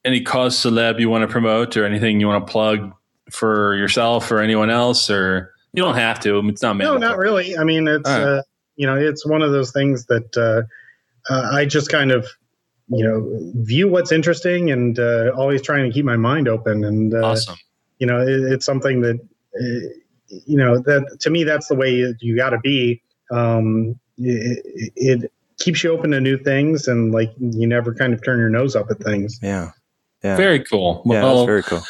any cause celeb you want to promote or anything you want to plug for yourself or anyone else? Or you don't have to. It's not No, not really. I mean, it's All right. uh, you know, it's one of those things that uh, uh, I just kind of you know view what's interesting and uh, always trying to keep my mind open. And uh, Awesome. you know, it, it's something that uh, you know that to me that's the way you, you got to be. Um, it, it keeps you open to new things, and like you never kind of turn your nose up at things. Yeah, yeah, Very cool. yeah. Well, that's very cool.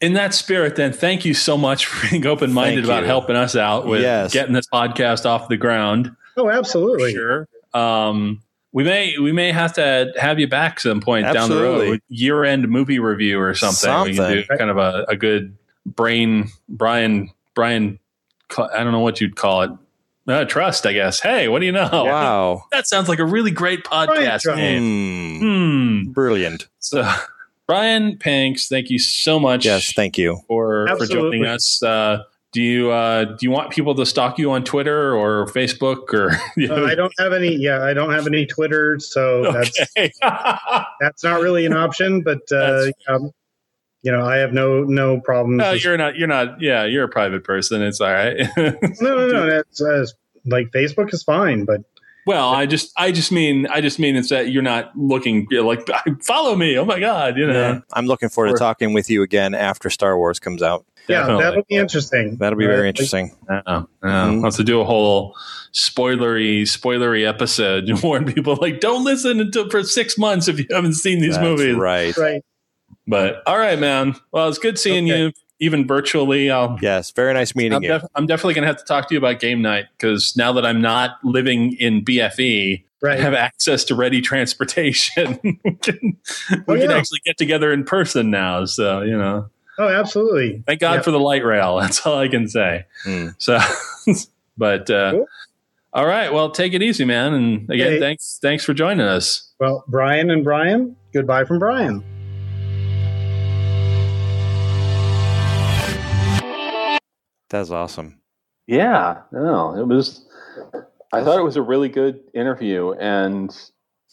in that spirit, then, thank you so much for being open minded about helping us out with Yes. getting this podcast off the ground. Oh, absolutely. sure. Um, we may we may have to have you back some point down the road, year end movie review or something. We can do Something. kind of a, a good brain Brian Brian. I don't know what you'd call it. Uh, trust, I guess. Hey, what do you know? Wow. That sounds like a really great podcast Trust. name. Hmm. Hmm. Brilliant. So, Brian Panks, thank you so much Yes, thank you. for for joining us. Uh, do you uh, do you want people to stalk you on Twitter or Facebook or? Uh, I don't have any. Yeah, I don't have any Twitter, so that's okay. that's not really an option. But uh, That's- um, you know, I have no no problems. no, you're not. You're not. Yeah, you're a private person. It's all right. no, no, no. That's uh, like Facebook is fine, but well, I just, I just mean, I just mean it's that you're not looking you're like follow me. Oh my god, you know. Yeah. I'm looking forward Or- to talking with you again after Star Wars comes out. yeah, Definitely. that'll be interesting. That'll be very like, interesting. Yeah, yeah. Mhm. Wants to do a whole spoilery, spoilery episode and warn people like, don't listen until for six months if you haven't seen these That's movies. right. Right. But all right, man. Well, it's good seeing Okay. you, even virtually. I'll. Yes, very nice meeting I'm, you. def- I'm definitely going to have to talk to you about game night because now that I'm not living in BFE, I have access to ready transportation. we can, Oh, we can actually get together in person now. So, you know, Oh, absolutely. thank God Yeah. for the light rail. That's all I can say. Hmm. So, but, uh, Cool. all right. Well, take it easy, man. And again, Okay. thanks, thanks for joining us. Well, Brian and Brian, goodbye from Brian. That's awesome. Yeah, no, it was. I thought it was a really good interview, and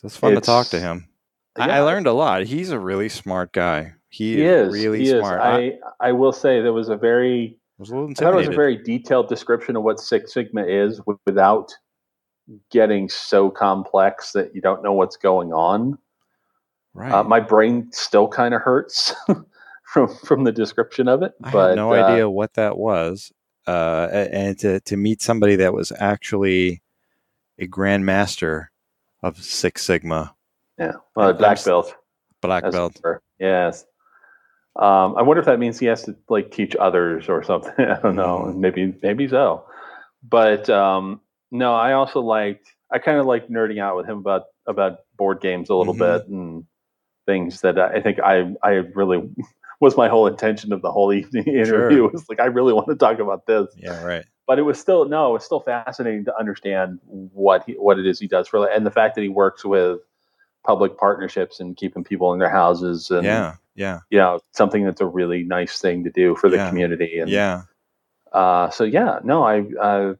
It's fun to talk to him. I, I learned a lot. He's a really smart guy. He, He is, is really he smart. Is. I, I will say there was a very was a little I thought it was a very detailed description of what Six Sigma is without getting so complex that you don't know what's going on. right. Uh, my brain still kind of hurts from from the description of it. I but had no uh, idea what that was. Uh, and to, to meet somebody that was actually a grandmaster of Six Sigma, Yeah, well, black belt. black belt. Yes. Um, I wonder if that means he has to like teach others or something. I don't know. Mm. Maybe maybe so. But um, no, I also liked. I kind of like nerding out with him about about board games a little Mhm. bit and things that I I think I I really was my whole intention of the whole evening interview. Sure. was like I really want to talk about this Yeah, right. but it was still no, it was still fascinating to understand what he, what it is he does for, and the fact that he works with public partnerships and keeping people in their houses, and Yeah, yeah, you know, something that's a really nice thing to do for the Yeah. community. And yeah. uh, so yeah, no, I uh,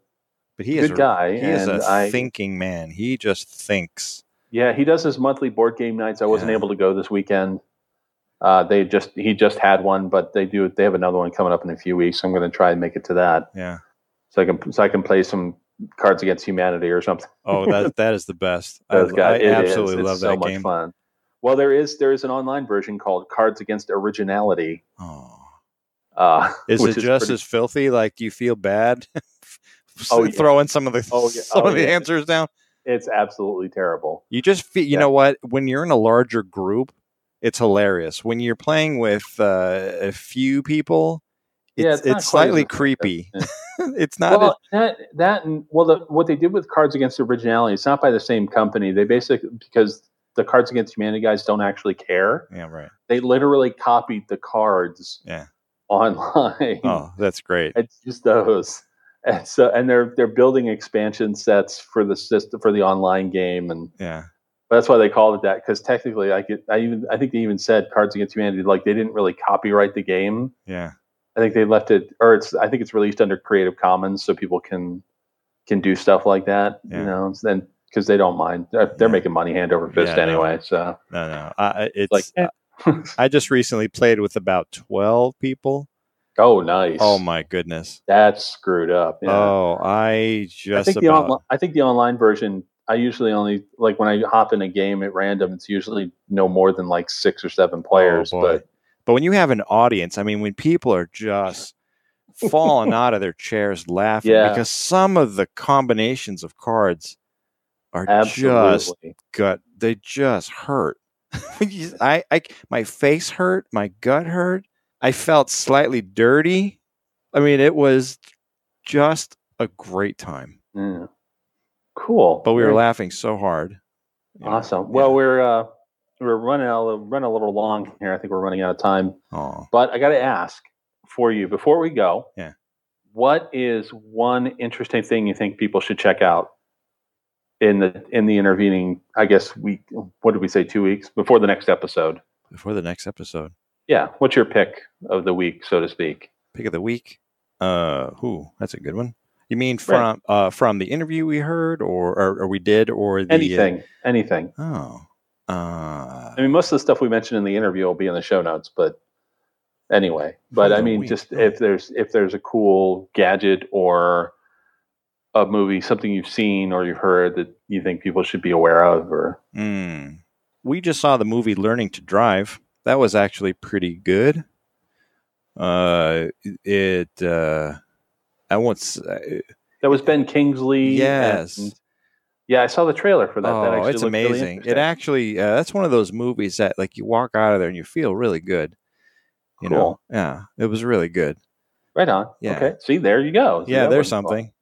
But he is a good guy, He is a I thinking man. He just thinks. yeah, he does his monthly board game nights. I wasn't Yeah. able to go this weekend, Uh, they just he just had one, but they do they have another one coming up in a few weeks. So I'm going to try and make it to that, Yeah. so I can so I can play some Cards Against Humanity or something. Oh, that that is the best. I, I is. absolutely It's love so that much game. fun. Well, there is there is an online version called Cards Against Originality. Oh. Uh, Is it just pretty- as filthy? Like, you feel bad Oh, yeah. throwing some of the Oh, yeah. some Oh, of the yeah. answers down? It's absolutely terrible. You just feel, you know what? When you're in a larger group, it's hilarious. When you're playing with uh, a few people, Yeah, it's, it's not it's as slightly creepy. Yeah. it's not. well, that that and well, the, what they did with Cards Against Originality, it's not by the same company. They basically because the Cards Against Humanity guys don't actually care. yeah, right. They literally copied the cards Yeah. online. Oh, that's great. It's just those. And so, and they're they're building expansion sets for the system for the online game, and Yeah. That's why they called it that. Because technically, I get, I even, I think they even said Cards Against Humanity, like they didn't really copyright the game. Yeah. I think they left it, or it's, I think it's released under Creative Commons, so people can can do stuff like that. Yeah. You know, then because they don't mind, they're, they're Yeah. making money hand over fist Yeah, no. anyway. So No, no. I, it's like. I just recently played with about twelve people. oh, nice. Oh my goodness. that's screwed up. Yeah. Oh, I just I just think the about. onli- I think the online version. I usually only like when I hop in a game at random. It's usually no more than like six or seven oh, players. Oh, but But when you have an audience, I mean, when people are just falling out of their chairs laughing Yeah. because some of the combinations of cards are just gut. They just hurt. I, I, my face hurt. My gut hurt. I felt slightly dirty. I mean, it was just a great time. Yeah. Cool. But we were Very laughing so hard. awesome. Well, we're uh, we're running out, running a little long here. I think we're running out of time. Aw. But I got to ask for you before we go. Yeah. What is one interesting thing you think people should check out in the in the intervening? I guess week. What did we say? Two weeks before the next episode. before the next episode. Yeah. What's your pick of the week, so to speak? Pick of the week. Uh, who? That's a good one. You mean from uh from the interview we heard, or or, or we did, or the uh, Anything. Anything. oh, uh, I mean, most of the stuff we mentioned in the interview will be in the show notes, but anyway. But I mean, week, just if there's if there's a cool gadget or a movie, something you've seen or you've heard that you think people should be aware of, or mm. we just saw the movie Learning to Drive. That was actually pretty good. Uh, it uh, I won't. uh, that was Ben Kingsley. Yes. and- yeah, I saw the trailer for that. that oh, actually it's looked really amazing! it actually uh, that's one of those movies that like you walk out of there and you feel really good. You know, Cool. yeah, it was really good. right on. Yeah. Okay. See, there you go. See, Yeah, there's something.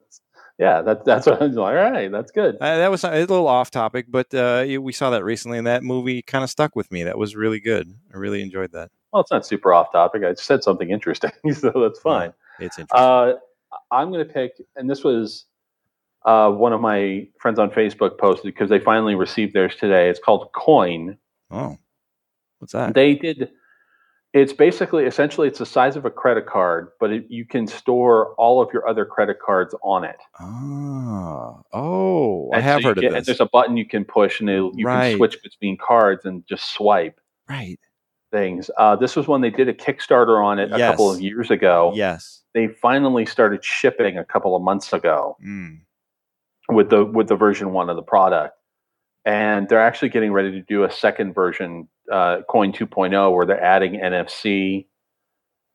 Yeah, that, that's what I was like. All right, that's good. Uh, that was a little off topic, but uh, we saw that recently, and that movie kind of stuck with me. That was really good. I really enjoyed that. Well, it's not super off topic. I said something interesting, so that's fine. It's interesting. I'm going to pick, and this was uh, one of my friends on Facebook posted because they finally received theirs today. It's called Coin. oh, what's that? They did. It's basically, essentially, it's the size of a credit card, but it, you can store all of your other credit cards on it. Ah, oh, I have so heard get- of And this. there's a button you can push, and you Right. can switch between cards and just swipe Right. things. Uh, this was when they did a Kickstarter on it a couple of years ago. Yes. They finally started shipping a couple of months ago. Mm. with the with the version one of the product and they're actually getting ready to do a second version uh, coin 2.0 where they're adding nfc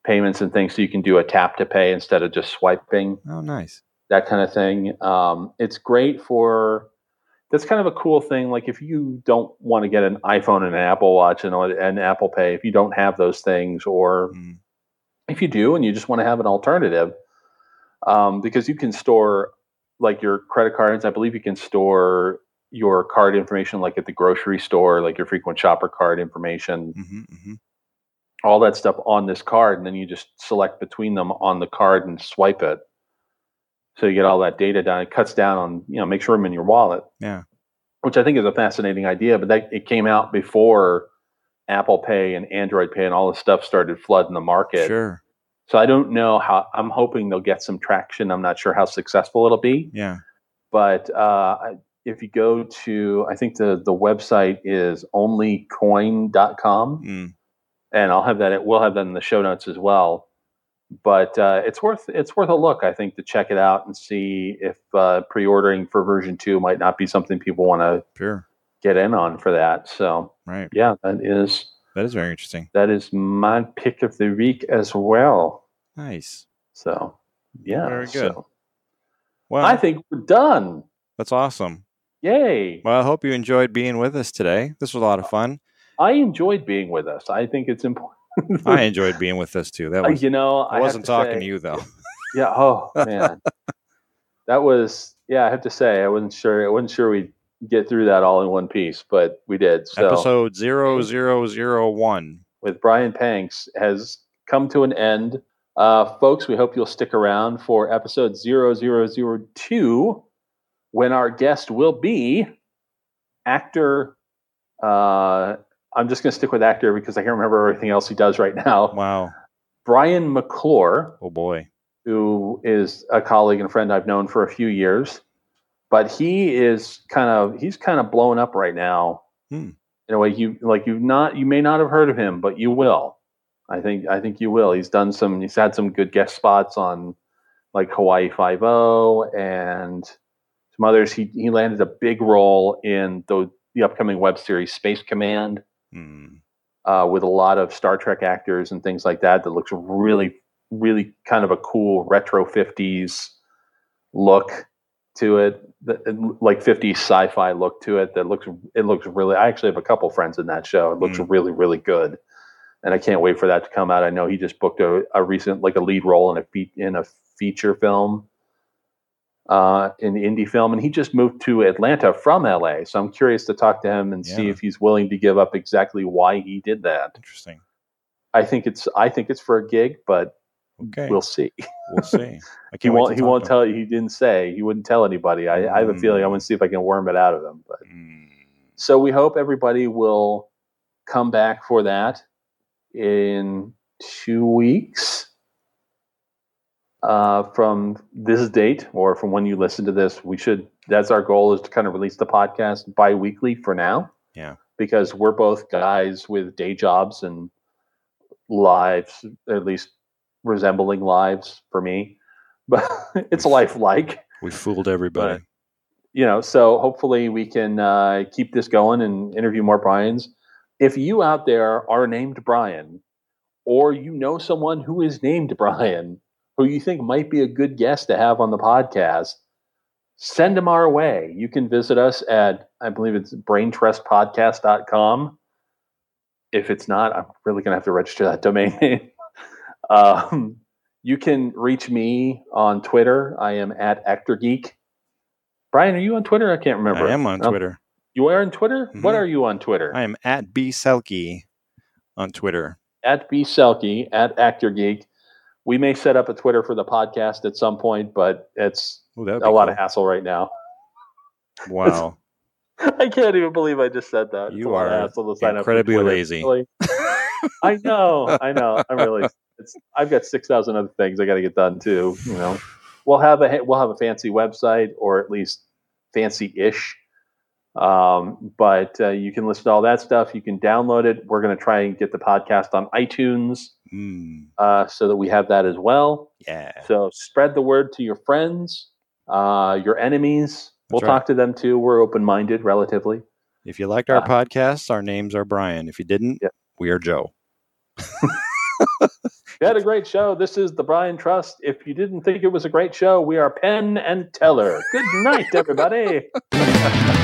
payments and things so you can do a tap to pay instead of just swiping Oh, nice. that kind of thing um, it's great for that's kind of a cool thing like if you don't want to get an iphone and an apple watch and an apple pay if you don't have those things or Mm. If you do and you just want to have an alternative um, because you can store like your credit cards i believe you can store your card information like at the grocery store like your frequent shopper card information. Hmm hmm all that stuff on this card and then you just select between them on the card and swipe it. So you get all that data down it cuts down on you know makes room in your wallet. Yeah. which i think is a fascinating idea but that it came out before apple pay and android pay and all this stuff started flooding the market Sure. so I don't know how. I'm hoping they'll get some traction. I'm not sure how successful it'll be, Yeah. but uh, if you go to, I think the the website is onlycoin.com, Mm. and I'll have that. We'll have that in the show notes as well. But uh, it's worth it's worth a look, I think, to check it out and see if uh, pre-ordering for version two might not be something people want to Sure. Get in on for that. So Right. yeah, that is That is very interesting. that is my pick of the week as well. Nice. So yeah, Very good. so Well, I think we're done. that's awesome. Yay! Well, I hope you enjoyed being with us today. This was a lot of fun. I enjoyed being with us. I think it's important. I enjoyed being with us too. That Uh, was you know, I have wasn't to talking say- to you though. Yeah. Oh man, that was. Yeah, I have to say, I wasn't sure. I wasn't sure we'd get through that all in one piece, but we did. So Episode zero zero zero one. with Brian Panks has come to an end. Uh, folks, we hope you'll stick around for episode 0002 when our guest will be actor. Uh, I'm just going to stick with actor because I can't remember everything else he does right now. Wow. Brian McClure, Oh boy. who is a colleague and friend I've known for a few years, but he is kind of he's kind of blown up right now. Hmm. In a way, you like you've not you may not have heard of him, but you will. I think I think you will. He's done some. He's had some good guest spots on like Hawaii Five O and some others. He he landed a big role in the the upcoming web series Space Command Hmm. uh, with a lot of Star Trek actors and things like that. That looks really, really kind of a cool retro '50s look to it, like '50s sci-fi look to it. That looks it looks really. I actually have a couple friends in that show. It looks Mm. really, really good, and I can't wait for that to come out. I know he just booked a, a recent like a lead role in a fe- in a feature film. Uh, in indie film, and he just moved to Atlanta from LA. So I'm curious to talk to him and see if he's willing to give up exactly why he did that. Interesting. I think it's I think it's for a gig, but Okay. we'll see. We'll see. I He won't he won't tell you he didn't say he wouldn't tell anybody. I, I have a feeling I want to see if I can worm it out of him. But Hmm. so we hope everybody will come back for that in two weeks uh, from this date or from when you listen to this. We should that's our goal is to kind of release the podcast bi-weekly for now. Yeah. Because we're both guys with day jobs and lives, at least resembling lives for me. But it's lifelike We fooled everybody. you know, so hopefully we can uh, keep this going and interview more Brian's. If you out there are named Brian, or you know someone who is named Brian, who you think might be a good guest to have on the podcast, send them our way. You can visit us at, I believe it's braintrustpodcast.com. If it's not, I'm really going to have to register that domain name. Um, you can reach me on Twitter. I am at Actor Geek. Brian, are you on Twitter? I can't remember. I am on Oh, Twitter. You are on Twitter? What Mhm. are you on Twitter? I am at B Selkie on Twitter. at B Selkie, at Actor Geek. We may set up a Twitter for the podcast at some point, but it's Ooh, a lot cool. of hassle right now. Wow. I can't even believe I just said that. You a lot of are hassle to sign up for incredibly lazy. Really. I know, I know. I'm really. It's. I've got six thousand other things I got to get done too. You know, we'll have a we'll have a fancy website or at least fancy-ish. Um, but uh, you can listen to all that stuff. You can download it. We're going to try and get the podcast on iTunes Mm, uh, so that we have that as well. yeah. So spread the word to your friends, uh, your enemies. We'll right. talk to them too. We're open minded relatively. If you liked our Uh, podcasts, our names are Brian. If you didn't, Yep. we are Joe. We had a great show. This is the Brian Trust. If you didn't think it was a great show, we are Penn and Teller. Good night, everybody.